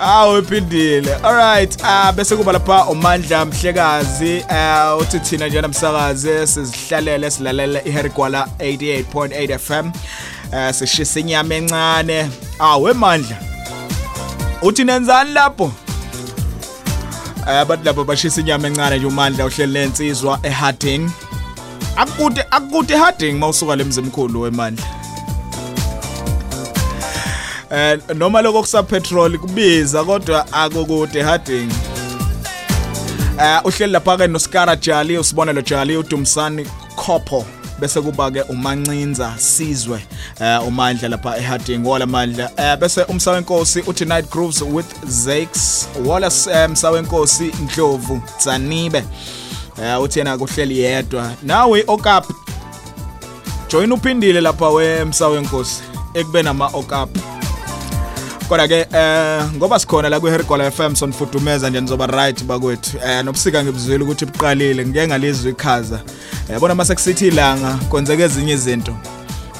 awu iphindile. Alright ah bese kuba lapha umandla mhlekazi eh uthi thina nje namsakaze sizihlalele silalela iHerigwala 88.8 FM Eh sishisa inyama encane. Awu eMandla. Uthi nenzani lapho? Eh bathi lapho bashisa inyama encane nje uMandla uhleli lensizwa eHarding. Akude akude Harding mawusuka lemzimkhulu wemandla. Eh noma lokho kusa petrol kubiza kodwa akukude Harding. Eh uhleli lapha ke noSkara Jali usibonelo Jali uDumsani Khopho bese kuba ke umancinza sizwe eh umandla lapha eHarding wala mandla eh bese umsawenkosi uthi Night Grooves with Zakes. Wala umsawenkosi Ndlovu Tsanibe eh uthi yena kuhleli yedwa. Nawe okap join uphindile lapha wemsawenkosi ekube nama okap kodwa ke eh ngoba sikhona la kwiHergola FM sonfudumeza nje nizoba right bakwethu. Eh nobusika ngibuzwile ukuthi buqalile ngeke ngalizwe ikhaza yabona mase kusithi ilanga kwenzeka ezinye izinto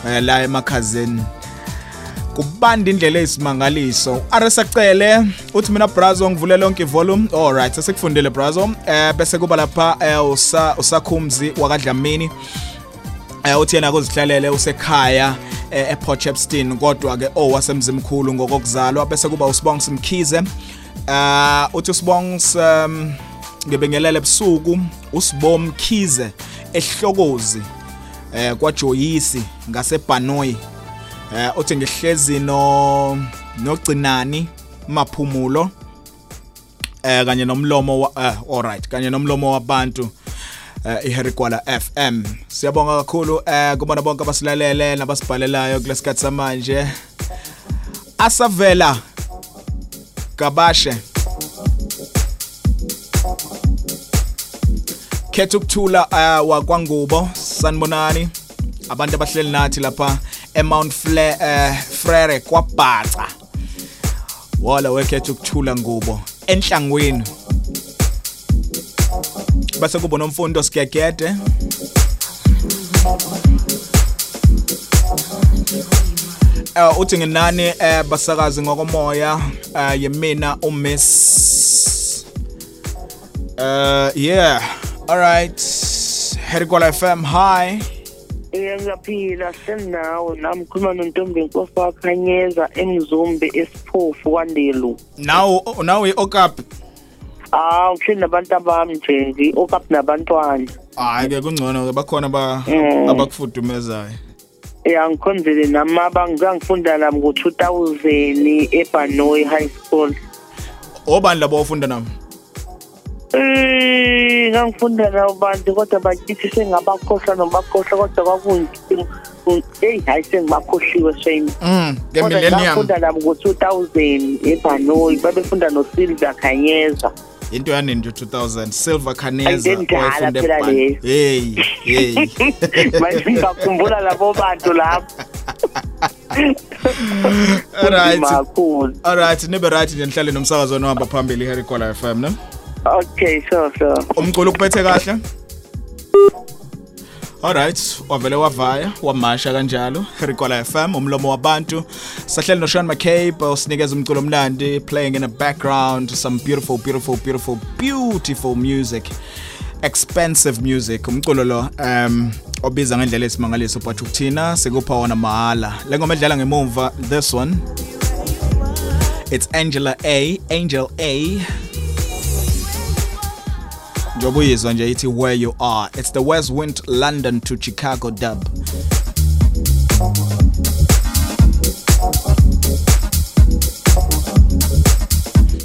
eh la emakhazeni. Kubanda indlela eyisimangaliso. Aresacele uthi mina brazo ngivule lonke ivolume. All right sesikufundile brazo. Eh bese kuba lapha eh usa usakhumzi wakadlamini. eh uthi yena kozihlalele usekhaya eh, ePortchepston kodwa ke owasemzimkhulu ngokokuzalwa bese kuba usibong simkhize uh uthi usibong um, ngebengelele ebusuku usibom khize ehlokozi eh kwaJoyisi ngaseBanoyi eh uthi ngihlezi no nogcinani maphumulo eh kanye nomlomo wa eh, alright kanye nomlomo wabantu eh iHerigwala FM siyabonga kakhulu eh kubona bonke abasilalele nabasibhalelayo kulesikhathi samanje. Asavela kabashe. Khetha ukuthula uh, wakwangubo sanibonani. Abantu abahleli nathi lapha eMount Fle uh, Frere kwabhaca wala wekhetha ukuthula ngubo enhlangweni base kuba nomfundo sigegede eh uthi nginani eh basakazi ngokomoya eh yimina umiss. Uh yeah all right Herikola FM hi. Eh ngiyaphila. Senawe nami khuluma nontombi inkosi wakhanyeza emzumbe esiphofu kwandelu. Now now okap Ah uhleli nabantu abami nje nje okap nabantwana hayi ke kungcono ke bakhona ba Mm. abakufudumezayo Ya ngikhonzele nami abangifunda nami ngo-2000 eBanoy High School. obani labo ofunda nami Eh ngangifunda nabo bantu kodwa bakithi sengabakhohlwa nobakhohlwa kodwa kwakunzima. Hey hayi sengibakhohliwe shame. mm ke Kodwa millennium ngafunda nabo ngo-2000 eBanoy babefunda noSilva Khanyeza. Into yanini nje 2000 silver phela eBhani. leyo. hey hey. Manje ngakhumbula labo bantu lapho. Alright alright nibe right nje nihlale nomsakazo nohamba phambili iHerikola FM ne? Okay so so umculo ukuphethe kahle Alright, wavele wavaya, wamasha kanjalo. Herikola FM, umlomo wabantu. Sahleli no Sean McCabe, usinikeza umculo omnandi playing in the background some beautiful beautiful beautiful beautiful music. Expensive music. Umculo lo um obiza ngendlela esimangaliso but ukuthina sikupha wona mahala. Lengoma edlala ngemuva this one. It's Angela A, Angel A. njengoba uyizwa nje ithi where you are it's the west wind london to chicago dub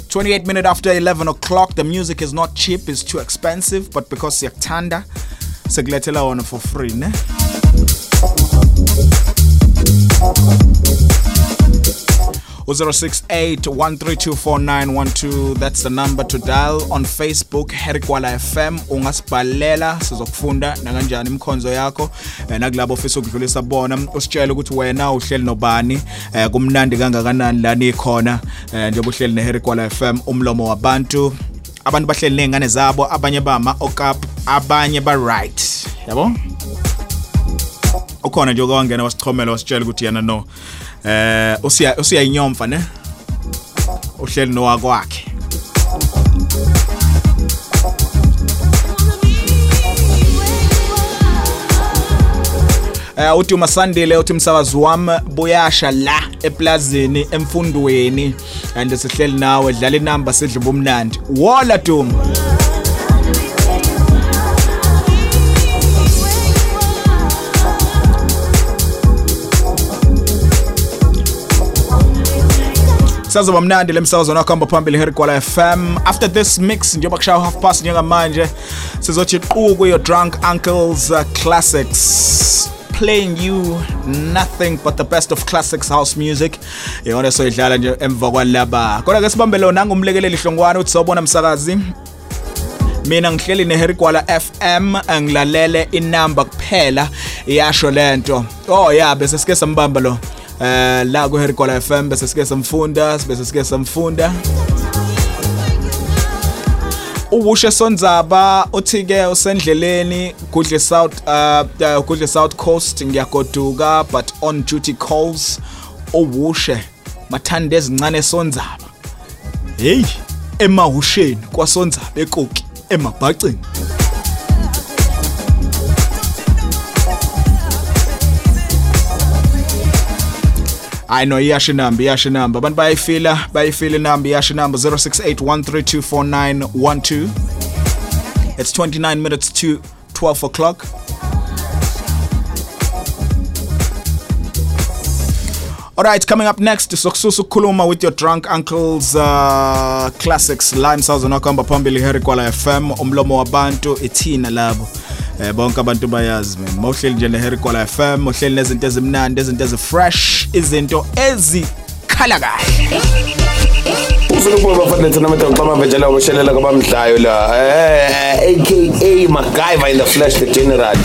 Twenty-eight minutes after eleven o'clock. The music is not cheap; it's too expensive. But because siyakuthanda, sikulethela wona for free, ne? U-068 that's the number to dial on facebook herikwala fm ungasibhalela sizokufunda nakanjani imkhonzo yakho. Eh, nakulabo ofisa ukudlulisa bona usitshele ukuthi wena uhleli nobani. Eh, kumnandi kangakanani lani ikhona eh, njengoba uhleli neherikwala fm umlomo wabantu. Abantu bahleli ney'ngane zabo abanye bama okap abanye ba-right. Yabo? Ukhona nje okwangena wasichomela wasitshela ukuthi yena no. Eh usiya usiyayinyomfa ne? Uhleli nowakwakhe. Eh uthi umasandile uthi umsakazi wami buyasha la eplazini emfundweni. And sihleli nawe dlala inamba sidle ubumnandi wola duma. Sazoba mnandi lemsakazweni wakuhamba phambili herigwala fm after this mix njengoba kushaya half past njengamanje sizothi qu kuyo drunk uncles uh, classics. Playing you nothing but the best of classics house music. Yona soyidlala nje emva kwalaba. Kodwa ke sibambe lo nangumlekeleli hlongwane uthi sawubona msakazi. Mina ngihleli neherigwala FM ngilalele inamba kuphela iyasho lento. Oh ya bese sike sambamba lo eh la ku herigwala FM bese sike samfunda bese sike samfunda ubushe sonzaba uthi ke usendleleni kudle south uh uh, kudle south coast ngiyagoduka but on duty calls ubushe mathanda ezincane sonzaba. Hey emahusheni kwasonzaba ekoki emabhacini I no iyasho inamba iyasho inamba abantu bayayifila bayayifila inamba iyasho inamba 0681324912 It's 29 minutes to 12 o'clock. Alright, coming up next sokususa ukukhuluma with your drunk uncles uh, classics la emsazweni wakuhamba phambili Herikwala FM umlomo wabantu ithina labo eh bonke abantu bayazi man. Mawuhleli nje neHerikwala FM uhleli nezinto ezimnandi izinto ezifresh izinto ezikhala kahle. Ufuna ukuba bafanele thina manje ngicabanga njalo ngoshelela kwabamdlayo la. Eh aka MacGyver in the flesh the general.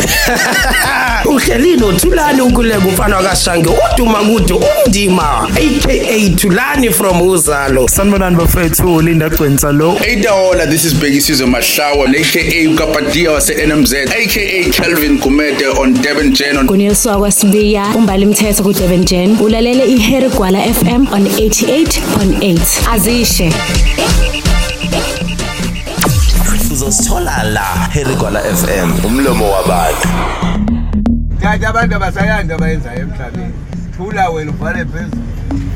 Uhleli nothulani ukuleka umfana kaShange uduma kude undima aka Thulani from uzalo. Sanibonani bafethu Linda Gcwensa lo. Eidahola this is Bheki Sizwe Mahlawa aka ukapadia wase NMZ aka Kelvin Kumete on Durban Gen on Nguniswa kwasibiya umbali mthetho ku Durban Gen ulalele iHerigwala FM on 88.8 azishe uzosithola la herigwala fm umlomo wabantu. Kanti abantu abasayanda abayenzayo emhlabeni. Thula wena uvale phezulu.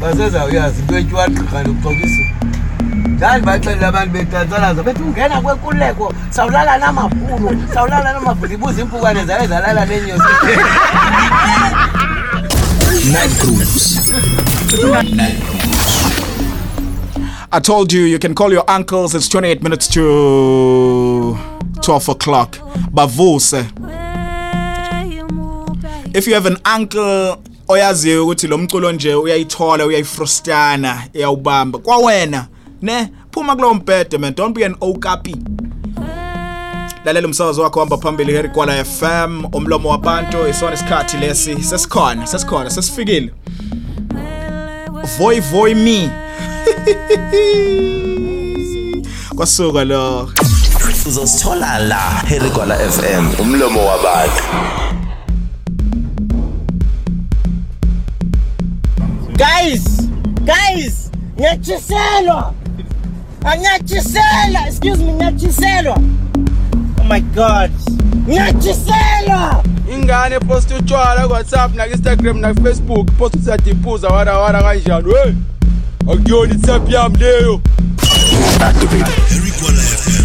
Basezawuyazi into etyiwagqirha nokuxokisa njani baxelela abantu betatsalaza bethi ungena kwenkululeko sawulala namabhulu sawulala namabhulu ibuza impukane zayo zalala nenyosi Night Cruise I told you you can call your uncles. It's 28 minutes to 12 o'clock. Bavuse. If you have an uncle oyaziyo ukuthi lo mculo nje uyayithola uyayifrostana iyawubamba kwawena ne? Phuma kulowo mbhede man. Don't be an okapi. Lalela umsakazo wakho hamba phambili herigwala FM umlomo wabantu isona isikhathi lesi. Sesikhona sesikhona sesifikile. Voy voy me kwasuka lo. Uzosithola la herigwala fm umlomo wabantu. Guys guys ngiyatshiselwa. Angiyatshiselwa excuse me ngiyatshiselwa. Oh my god ngiyatshiselwa. Ingane post utshwala ku-whatsapp naku-instagram nakufacebook post uthi siyadiphuza wara wara kanjani hey. Ak yon it sep yam deyo Activate. Eric Walla FM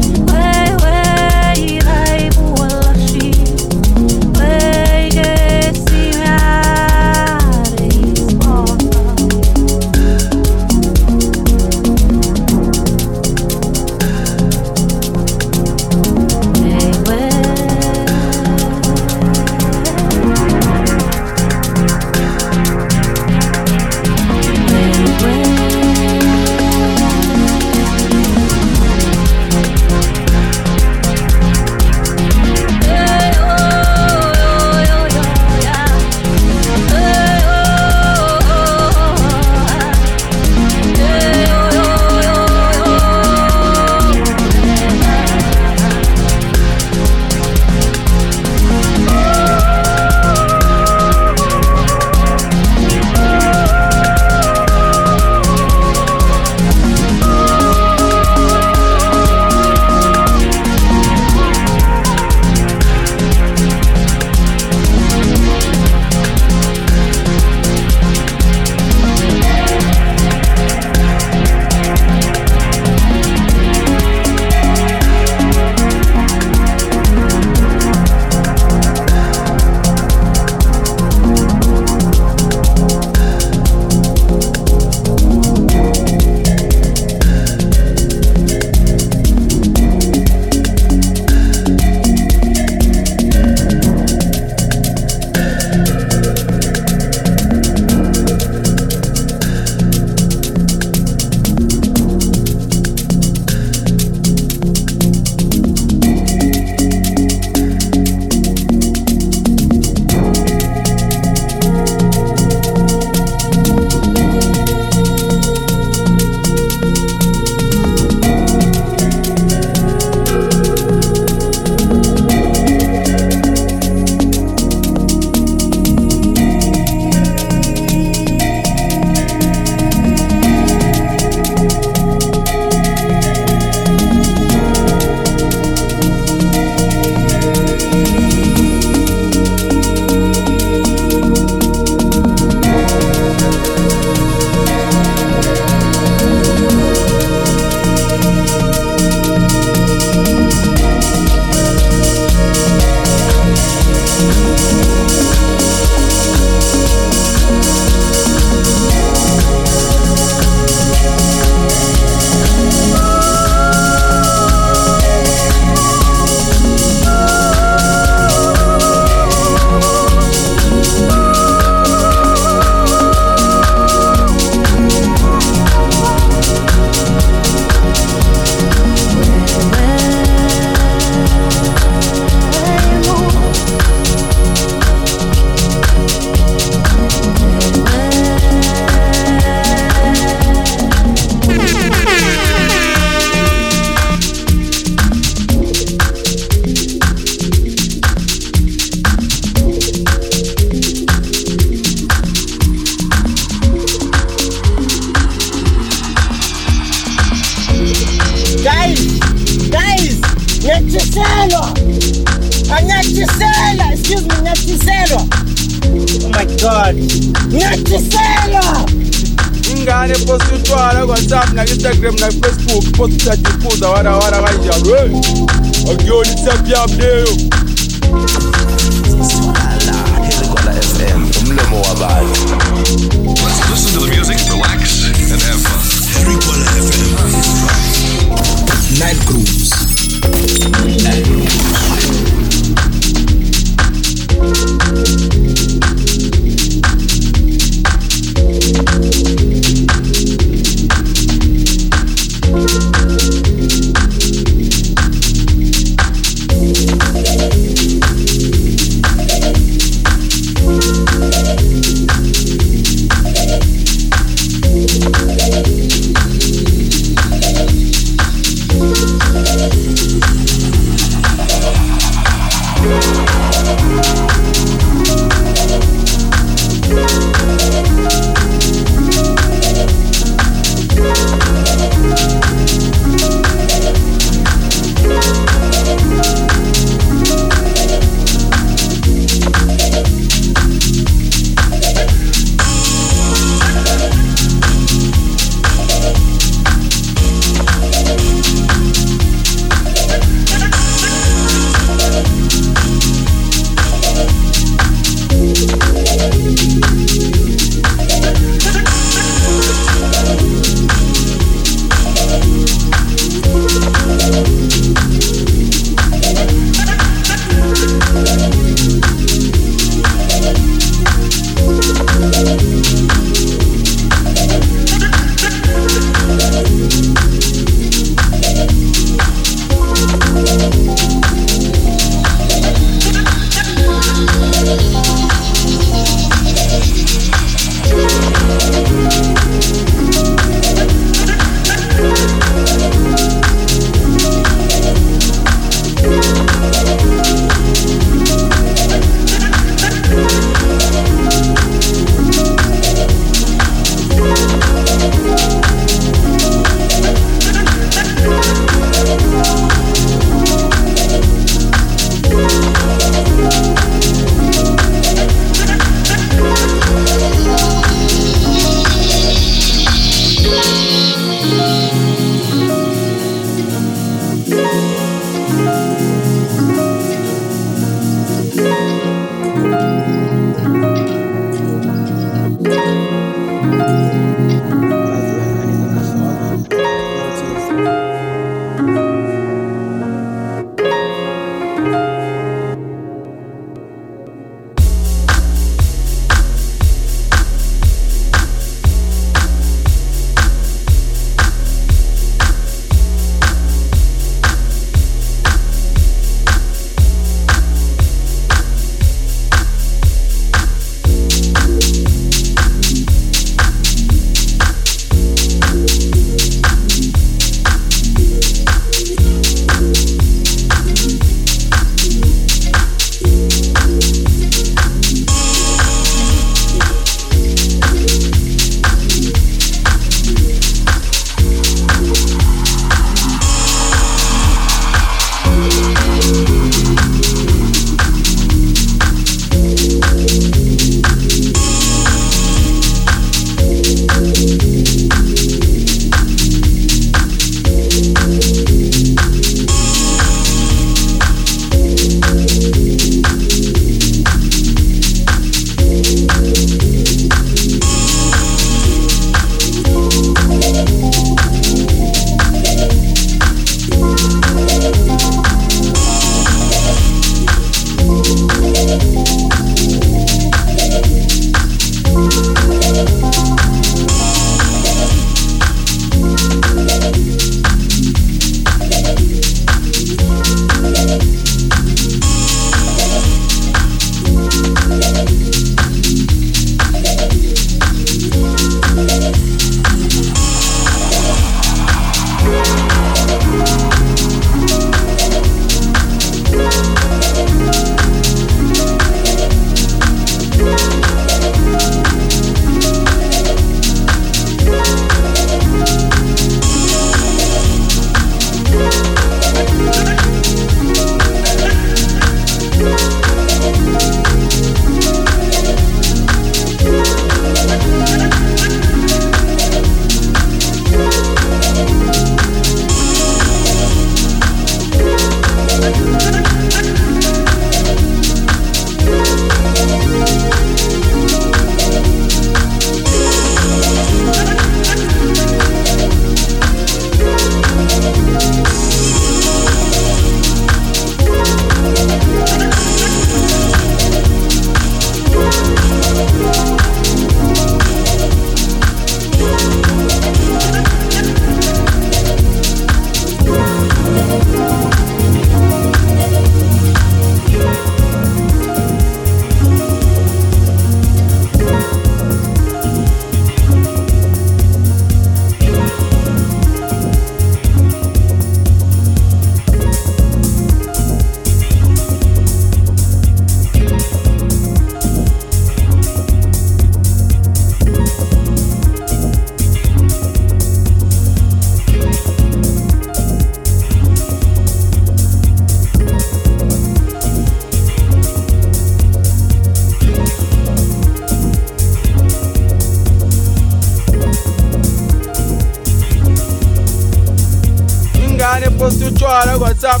posituchwara whatsapp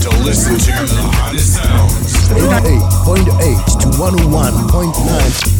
to listen to the hottest sounds. 88.8 to 101.9.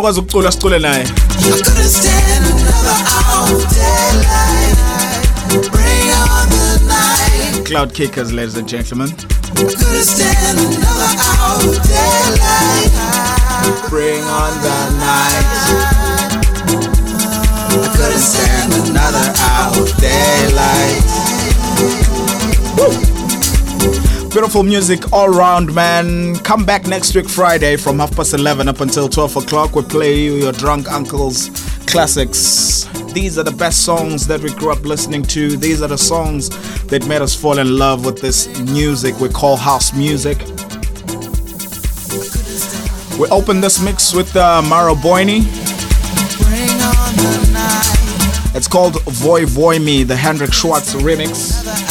okwazi ukucula sicule naye. Cloud Kickers ladies and gentlemen. Bring on the night. I couldn't stand another daylight. Woo! Beautiful music all round, man. Come back next week, Friday, from half past 11 up until 12 o'clock. We play you your drunk uncle's classics. These are the best songs that we grew up listening to. These are the songs that made us fall in love with this music we call house music. We open this mix with uh, Maro Boini. It's called Voy Voy Me, the Hendrik Schwartz remix.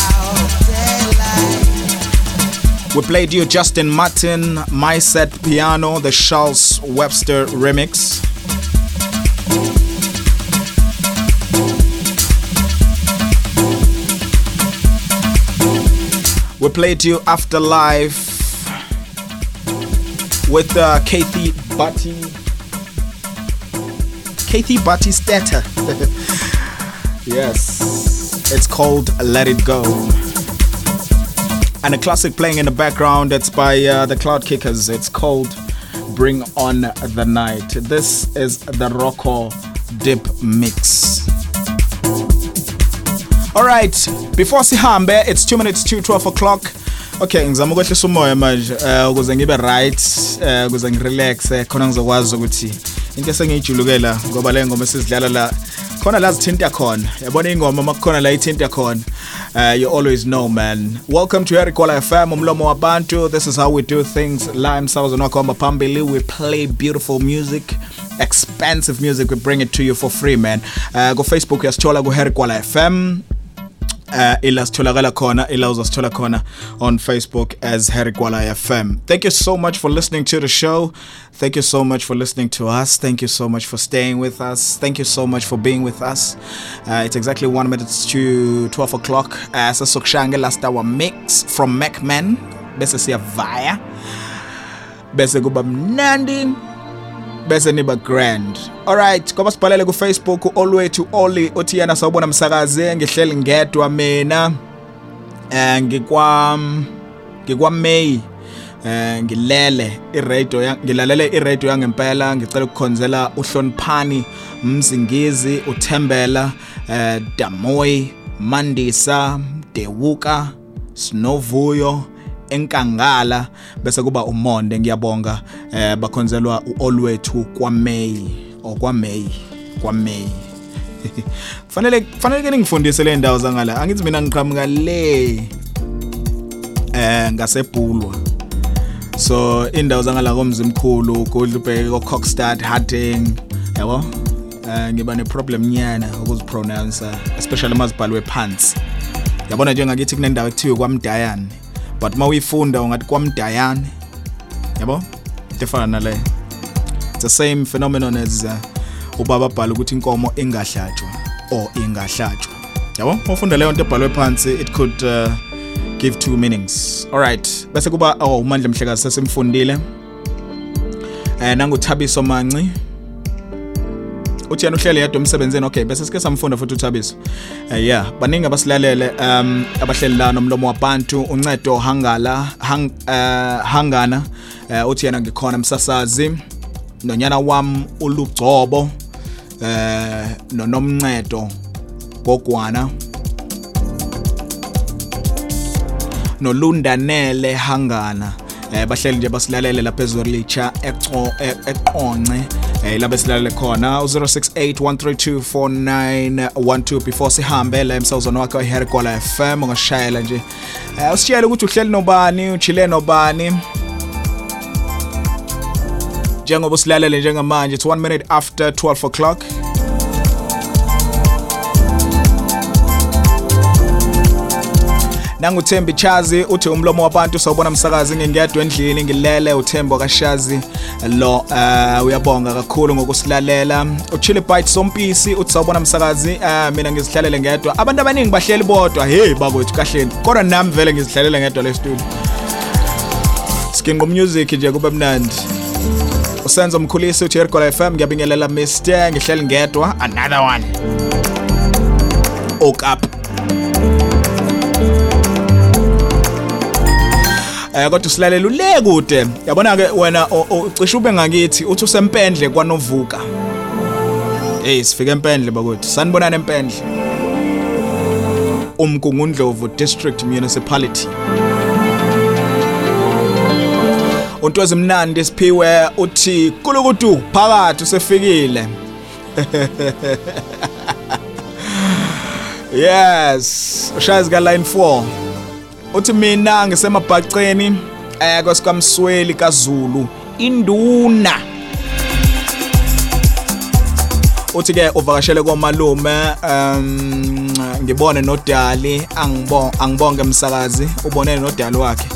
We played you Justin Martin, My Set Piano, the Charles Webster remix. We played you Afterlife with uh, Kathy Butty. Kathy Butty Statter. yes. It's called Let It Go. And a classic playing in the background, it's by uh, the Cloud Kickers. It's called Bring On the Night. This is the Rocco Dip Mix. Alright, before sihambe, it's 2 minutes to 12 o'clock. Okay, ngizama ukwehlisa umoya manje eh, ukuze ngibe right eh, ukuze ngirelaxe khona ngizokwazi ukuthi into esengiyijulukela ngoba le ngoma la khona la zithinta khona. Yabona ingoma makukhona la ithinta khona. Uh, you always know man. Welcome to Ericola FM umlomo wabantu. This is how we do things. La emsakazweni wakho hamba phambili. We play beautiful music expensive music. We bring it to you for free man. Uh, go Facebook uyasithola ku Ericola FM uh, ila sitholakala khona ila uzasithola khona on facebook as harry gwala fm thank you so much for listening to the show. Thank you so much for listening to us. Thank you so much for staying with us. Thank you so much for being with us. Uh, it's exactly one minute to 12 o'clock. Uh, sasokushaya ngelast hour mix from macman. Bese siyavaya bese kuba mnandi bese niba grand. Alright kwaba sibhalele ku Facebook olwethu oli othi yena sawubona msakazi ngihleli ngedwa mina. Eh ngikwa ngikwa May. Eh ngilele iradio ngilalele iradio yangempela ngicela ukukhonzela uhloniphani mzingizi uthembela eh Damoy Mandisa Dewuka Snovuyo enkangala bese kuba umonde. Ngiyabonga eh bakhonzelwa uolwethu kwaMay okwamay kwaMay kufanele kufanele ke ningifundise le ndawo zangala. Angithi mina ngiqhamuka le eh ngasebhulwa. So indawo zangala komzimkhulu kudlubheke ko Cockstad Harding yabo? Eh ngiba ne problem nyana ukuzipronounce especially mazibhalwe phansi. Yabona njengakithi kunendawo ekuthiwa kwamdayane. But mawuyifunda ungathi kwamdayane. Yabo? Into efana naleyo it's the same phenomenon as uh, ubaba abhala ukuthi inkomo ingahlatshwa or ingahlatshwa. Yabo? Ufunda leyo nto ebhalwe phansi. It could uh, give two meanings. Alright bese kuba oh umandla mhlekazi sesimfundile. Eh nanguthabiso manci. Uthi yena uhlele yedwa emsebenzini. Okay bese sike samfunda futhi uthabiso. Uh, yeah baningi abasilalele um abahleli la nomlomo wabantu uncedo hangala hang, uh, hangana uh, uthi yena ngikhona msasazi nonyana wam ulugcobo eh nonomncedo gogwana nolundanele hangana. Eh bahleli nje basilalele lapha ezolitsha eqo eqonce eh labe silalele khona. U0681324912 before sihambe la emsawuzona wakhe iHergola FM ungashayela nje. Eh usitshele ukuthi uhleli nobani uchile nobani? Njengoba usilalele njengamanje it's 1 minute after 12 o'clock nanguthembi chazi uthi umlomo wabantu sawubona msakazi ngingedwa endlini ngilele uthembo kashazi. Lo uh, uyabonga kakhulu ngokusilalela. Uchili bite sompisi uthi sawubona msakazi uh, mina ngizihlalele ngedwa. Abantu abaningi bahleli bodwa. Hey bakwethu kahleni. Kodwa nami vele ngizihlalele ngedwa le studio. Skinqo music nje kube mnandi. Usenzo mkhulisi uthi Ergola FM ngiyabingelela Mr ngihleli ngedwa. Another one. Ok eh kodwa usilalela ule kude. Yabona ke wena ucishe ube ngakithi uthi usempendle kwanovuka. Hey sifike empendle bakuthi sanibonana empendle. Umgungundlovu district municipality. Untwezi mnandi siphiwe uthi kulukutu phakathi usefikile. Yes ushazi ka line 4 uthi mina ngisemabhaceni eh kwesikamsweli kaZulu induna. Uthi ke uvakashele komalume um ngibone nodali angibonge angibonge umsakazi ubonene nodali wakhe.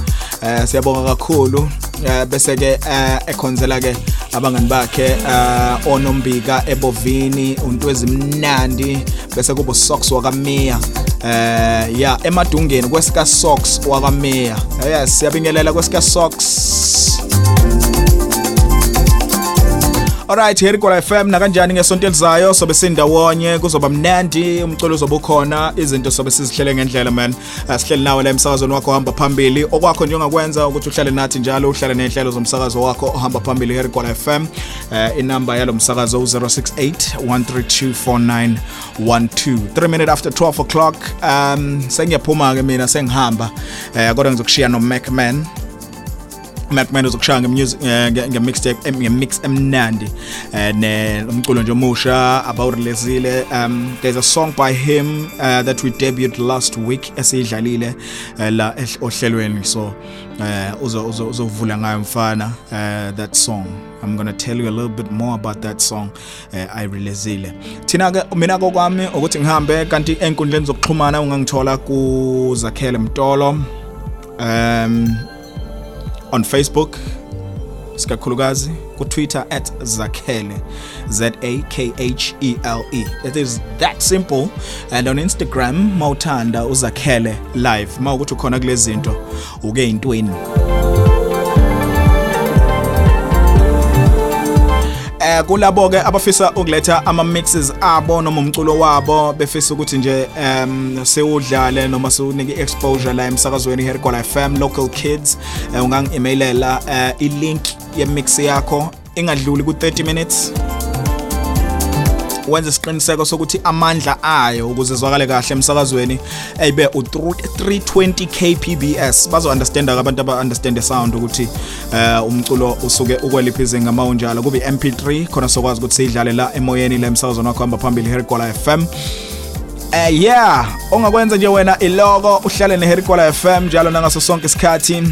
Eh siyabonga kakhulu eh bese ke eh ekhonzela ke abangani bakhe eh onombika ebovini untwezi mnandi bese kubo socks wakamiya. Eh ya emadungeni kwesika socks wakamiya. Yes siyabingelela kwesika socks. Alright here kwa FM nakanjani ngesonto elizayo sobe sindawonye kuzoba mnandi umculo uzobe ukhona izinto sobe sizihlele ngendlela man. Uh, sihleli nawe la emsakazweni wakho ohamba phambili. Okwakho njengakwenza ukuthi uhlale nathi njalo uhlale ney'nhlelo zomsakazo wakho ohamba phambili here kwa FM uh, inamba yalo msakazo u068 1324912 3 minute after 12 o'clock um sengiyaphuma ke mina sengihamba. Uh, kodwa ngizokushiya no Macman uzokushaya ngemusic ngemixtape ngemix emnandi. Eh, ne umculo nje omusha abawureleasile um there's a song by him uh, that we debuted last week esiyidlalile uh, la ohlelweni. So uzo uzo- uzovula ngayo mfana that song. I'm going to tell you a little bit more about that song uh, I releasile thina ke mina kokwami ukuthi ngihambe kanti enkundleni zokuxhumana ungangithola ku Zakhele Mtolo um on Facebook sikakhulukazi kutwitter at @zakhele Z A K H E it is that simple. And on Instagram mawuthanda uzakhele live. Mawukuthi ukhona kule zinto uke Eh kulabo ke abafisa ukuletha ama mixes abo noma umculo wabo befisa ukuthi nje um sewudlale noma siwunike exposure la emsakazweni here kwa FM local kids. Eh, ungangi-emailela eh, i-link ye-mix yakho. Ingadluli ku-30 minutes. Wenze isiqiniseko sokuthi amandla ayo ukuze zwakale kahle emsakazweni ayibe u320 kbps bazo-understanda abantu aba-understand sound ukuthi uh, umculo usuke ukweliphi izinga ma unjalo. Kube mp3 khona sokwazi ukuthi siyidlale la emoyeni la emsakazweni wakho hamba phambili herikola fm Eh yeah, ongakwenza nje wena iloko uhlale neHerikola FM njalo nangaso sonke isikhathi.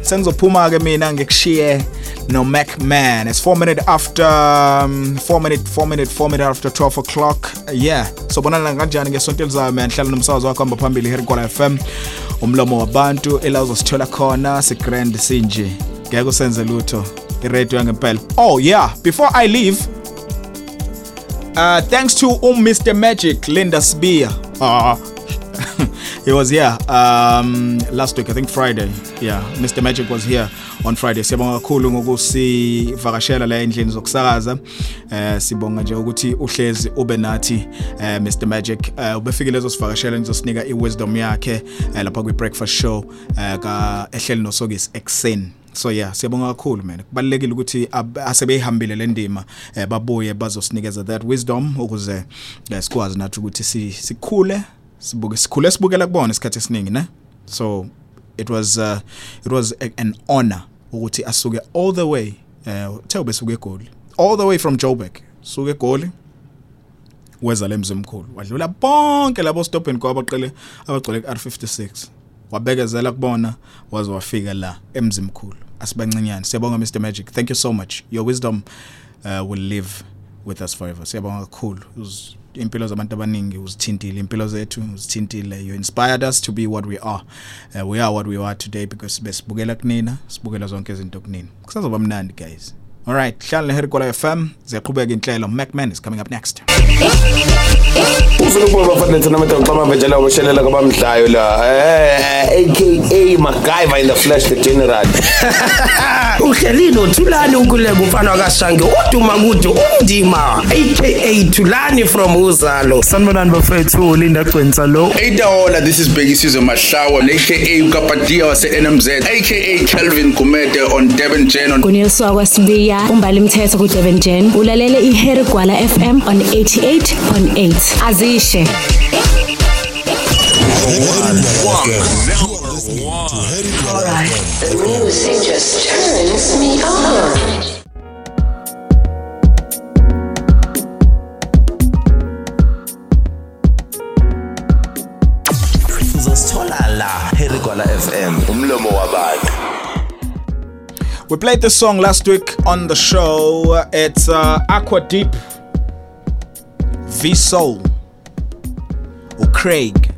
Sengizophuma ke mina ngikushiye no Mac Man. It's 4 minutes after um, 4 minutes four minutes four minutes after 12 o'clock. Yeah. So bonana kanjani ngesonto elizayo man hlala nomsakazi wakho hamba phambili Herikola FM. Umlomo wabantu ela uzosithola khona sigrand sinje. Ngeke usenze lutho. iradio yangempela. Oh yeah, before I leave Uh, thanks to um, Mr. Magic, Linda Spear. Uh, he was here um, last week, I think Friday. Yeah, Mr. Magic was here on Friday. Siyabonga kakhulu ngokusivakashela la endlini zokusakaza. Eh sibonga nje ukuthi uhlezi ube nathi eh, Mr. Magic. Eh ubefikile ezosivakashela ngizosinika iwisdom yakhe eh, lapha kwi breakfast show eh, ka ehleli nosokisi ekseni. so yeah siyabonga kakhulu man kubalekile ukuthi ab- asebeyihambile le ndima eh, babuye bazosinikeza that wisdom ukuze eh, sikwazi nathi ukuthi si- sikhule sibuke sikhule sibukela kubona isikhathi esiningi ne? So it was uh, it was a, an honor ukuthi asuke all the way eh uthe besuke egoli. All the way from Joburg suke egoli weza lemzimkhulu wadlula bonke labo stopping kwabaqele abagcwele ku-R56 wabekezela kubona waze wafika la emzimkhulu. Asibancinyane. Siyabonga Mr Magic. Thank you so much. Your wisdom uh, will live with us forever. Siyabonga kakhulu. Uz- impilo zabantu abaningi uzithintile. Impilo zethu uzithintile. You inspired us to be what we are. Uh, we are what we are today because besibukela kunina sibukela zonke izinto kunina. Kusazoba mnandi guys all right hlala neherikola FM ziyaqhubeka inhlelo. Macman is coming up next. uNkulunkulu bafana thina manje ngixama mvejela ubushelela kwabamdlayo la eh aka MacGyver in the flesh the general. Uhlelile uthulani ukuleka umfana wakashange uduma kude umndima aka thulani from uzalo. Sanibonani bafethu linda gcwensa lo. Eitaola, this is Biggie Sizo Mashawa, aka Ukapadia wase NMZ, aka Kelvin Kumete on Devon Jen on Nguniswa kwasibiya la umbali mthetho ku-durban jan ulalele iherigwala fm on 88.8 azishe Alright, the music just turns me on. Herigwala FM umlomo wabanye We played this song last week on the show. It's uh, Aqua Deep, V Soul, or Craig,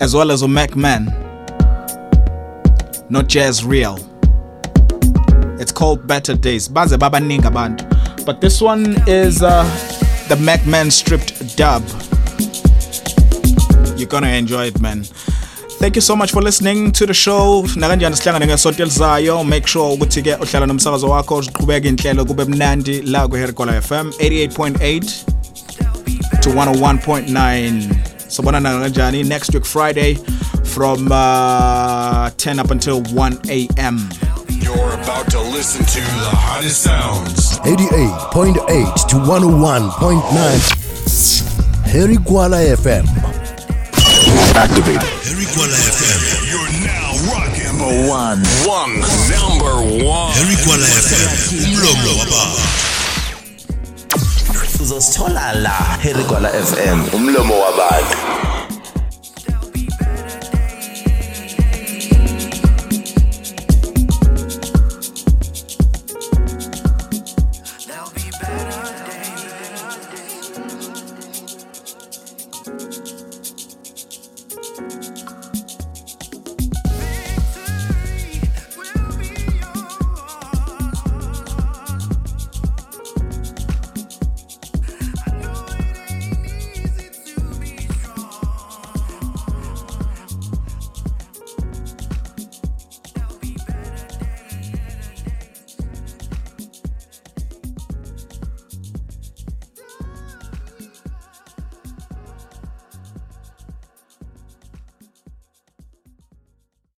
as well as Mac Man, not Jazz Real. It's called Better Days. Baze baba ninga bantu. But this one is uh, the Mac Man stripped dub. You're gonna enjoy it, man. Thank you so much for listening to the show. Nakanjani sihlangane ngesonto elizayo. Make sure ukuthi ke uhlala nomsakazo wakho uqhubeka inhlelo kube mnandi la ku Herikola FM 88.8 to 101.9. Sobonana kanjani next week Friday from uh, 10 up until 1 a.m. You're about to listen to the hottest sounds. 88.8 to 101.9 Harry Kuala FM. Activated. Herigwala FM. You're now rocking number one. One. Number one. Herigwala FM. Umlomo wabantu. uzosithola la Herigwala FM umlomo wabantu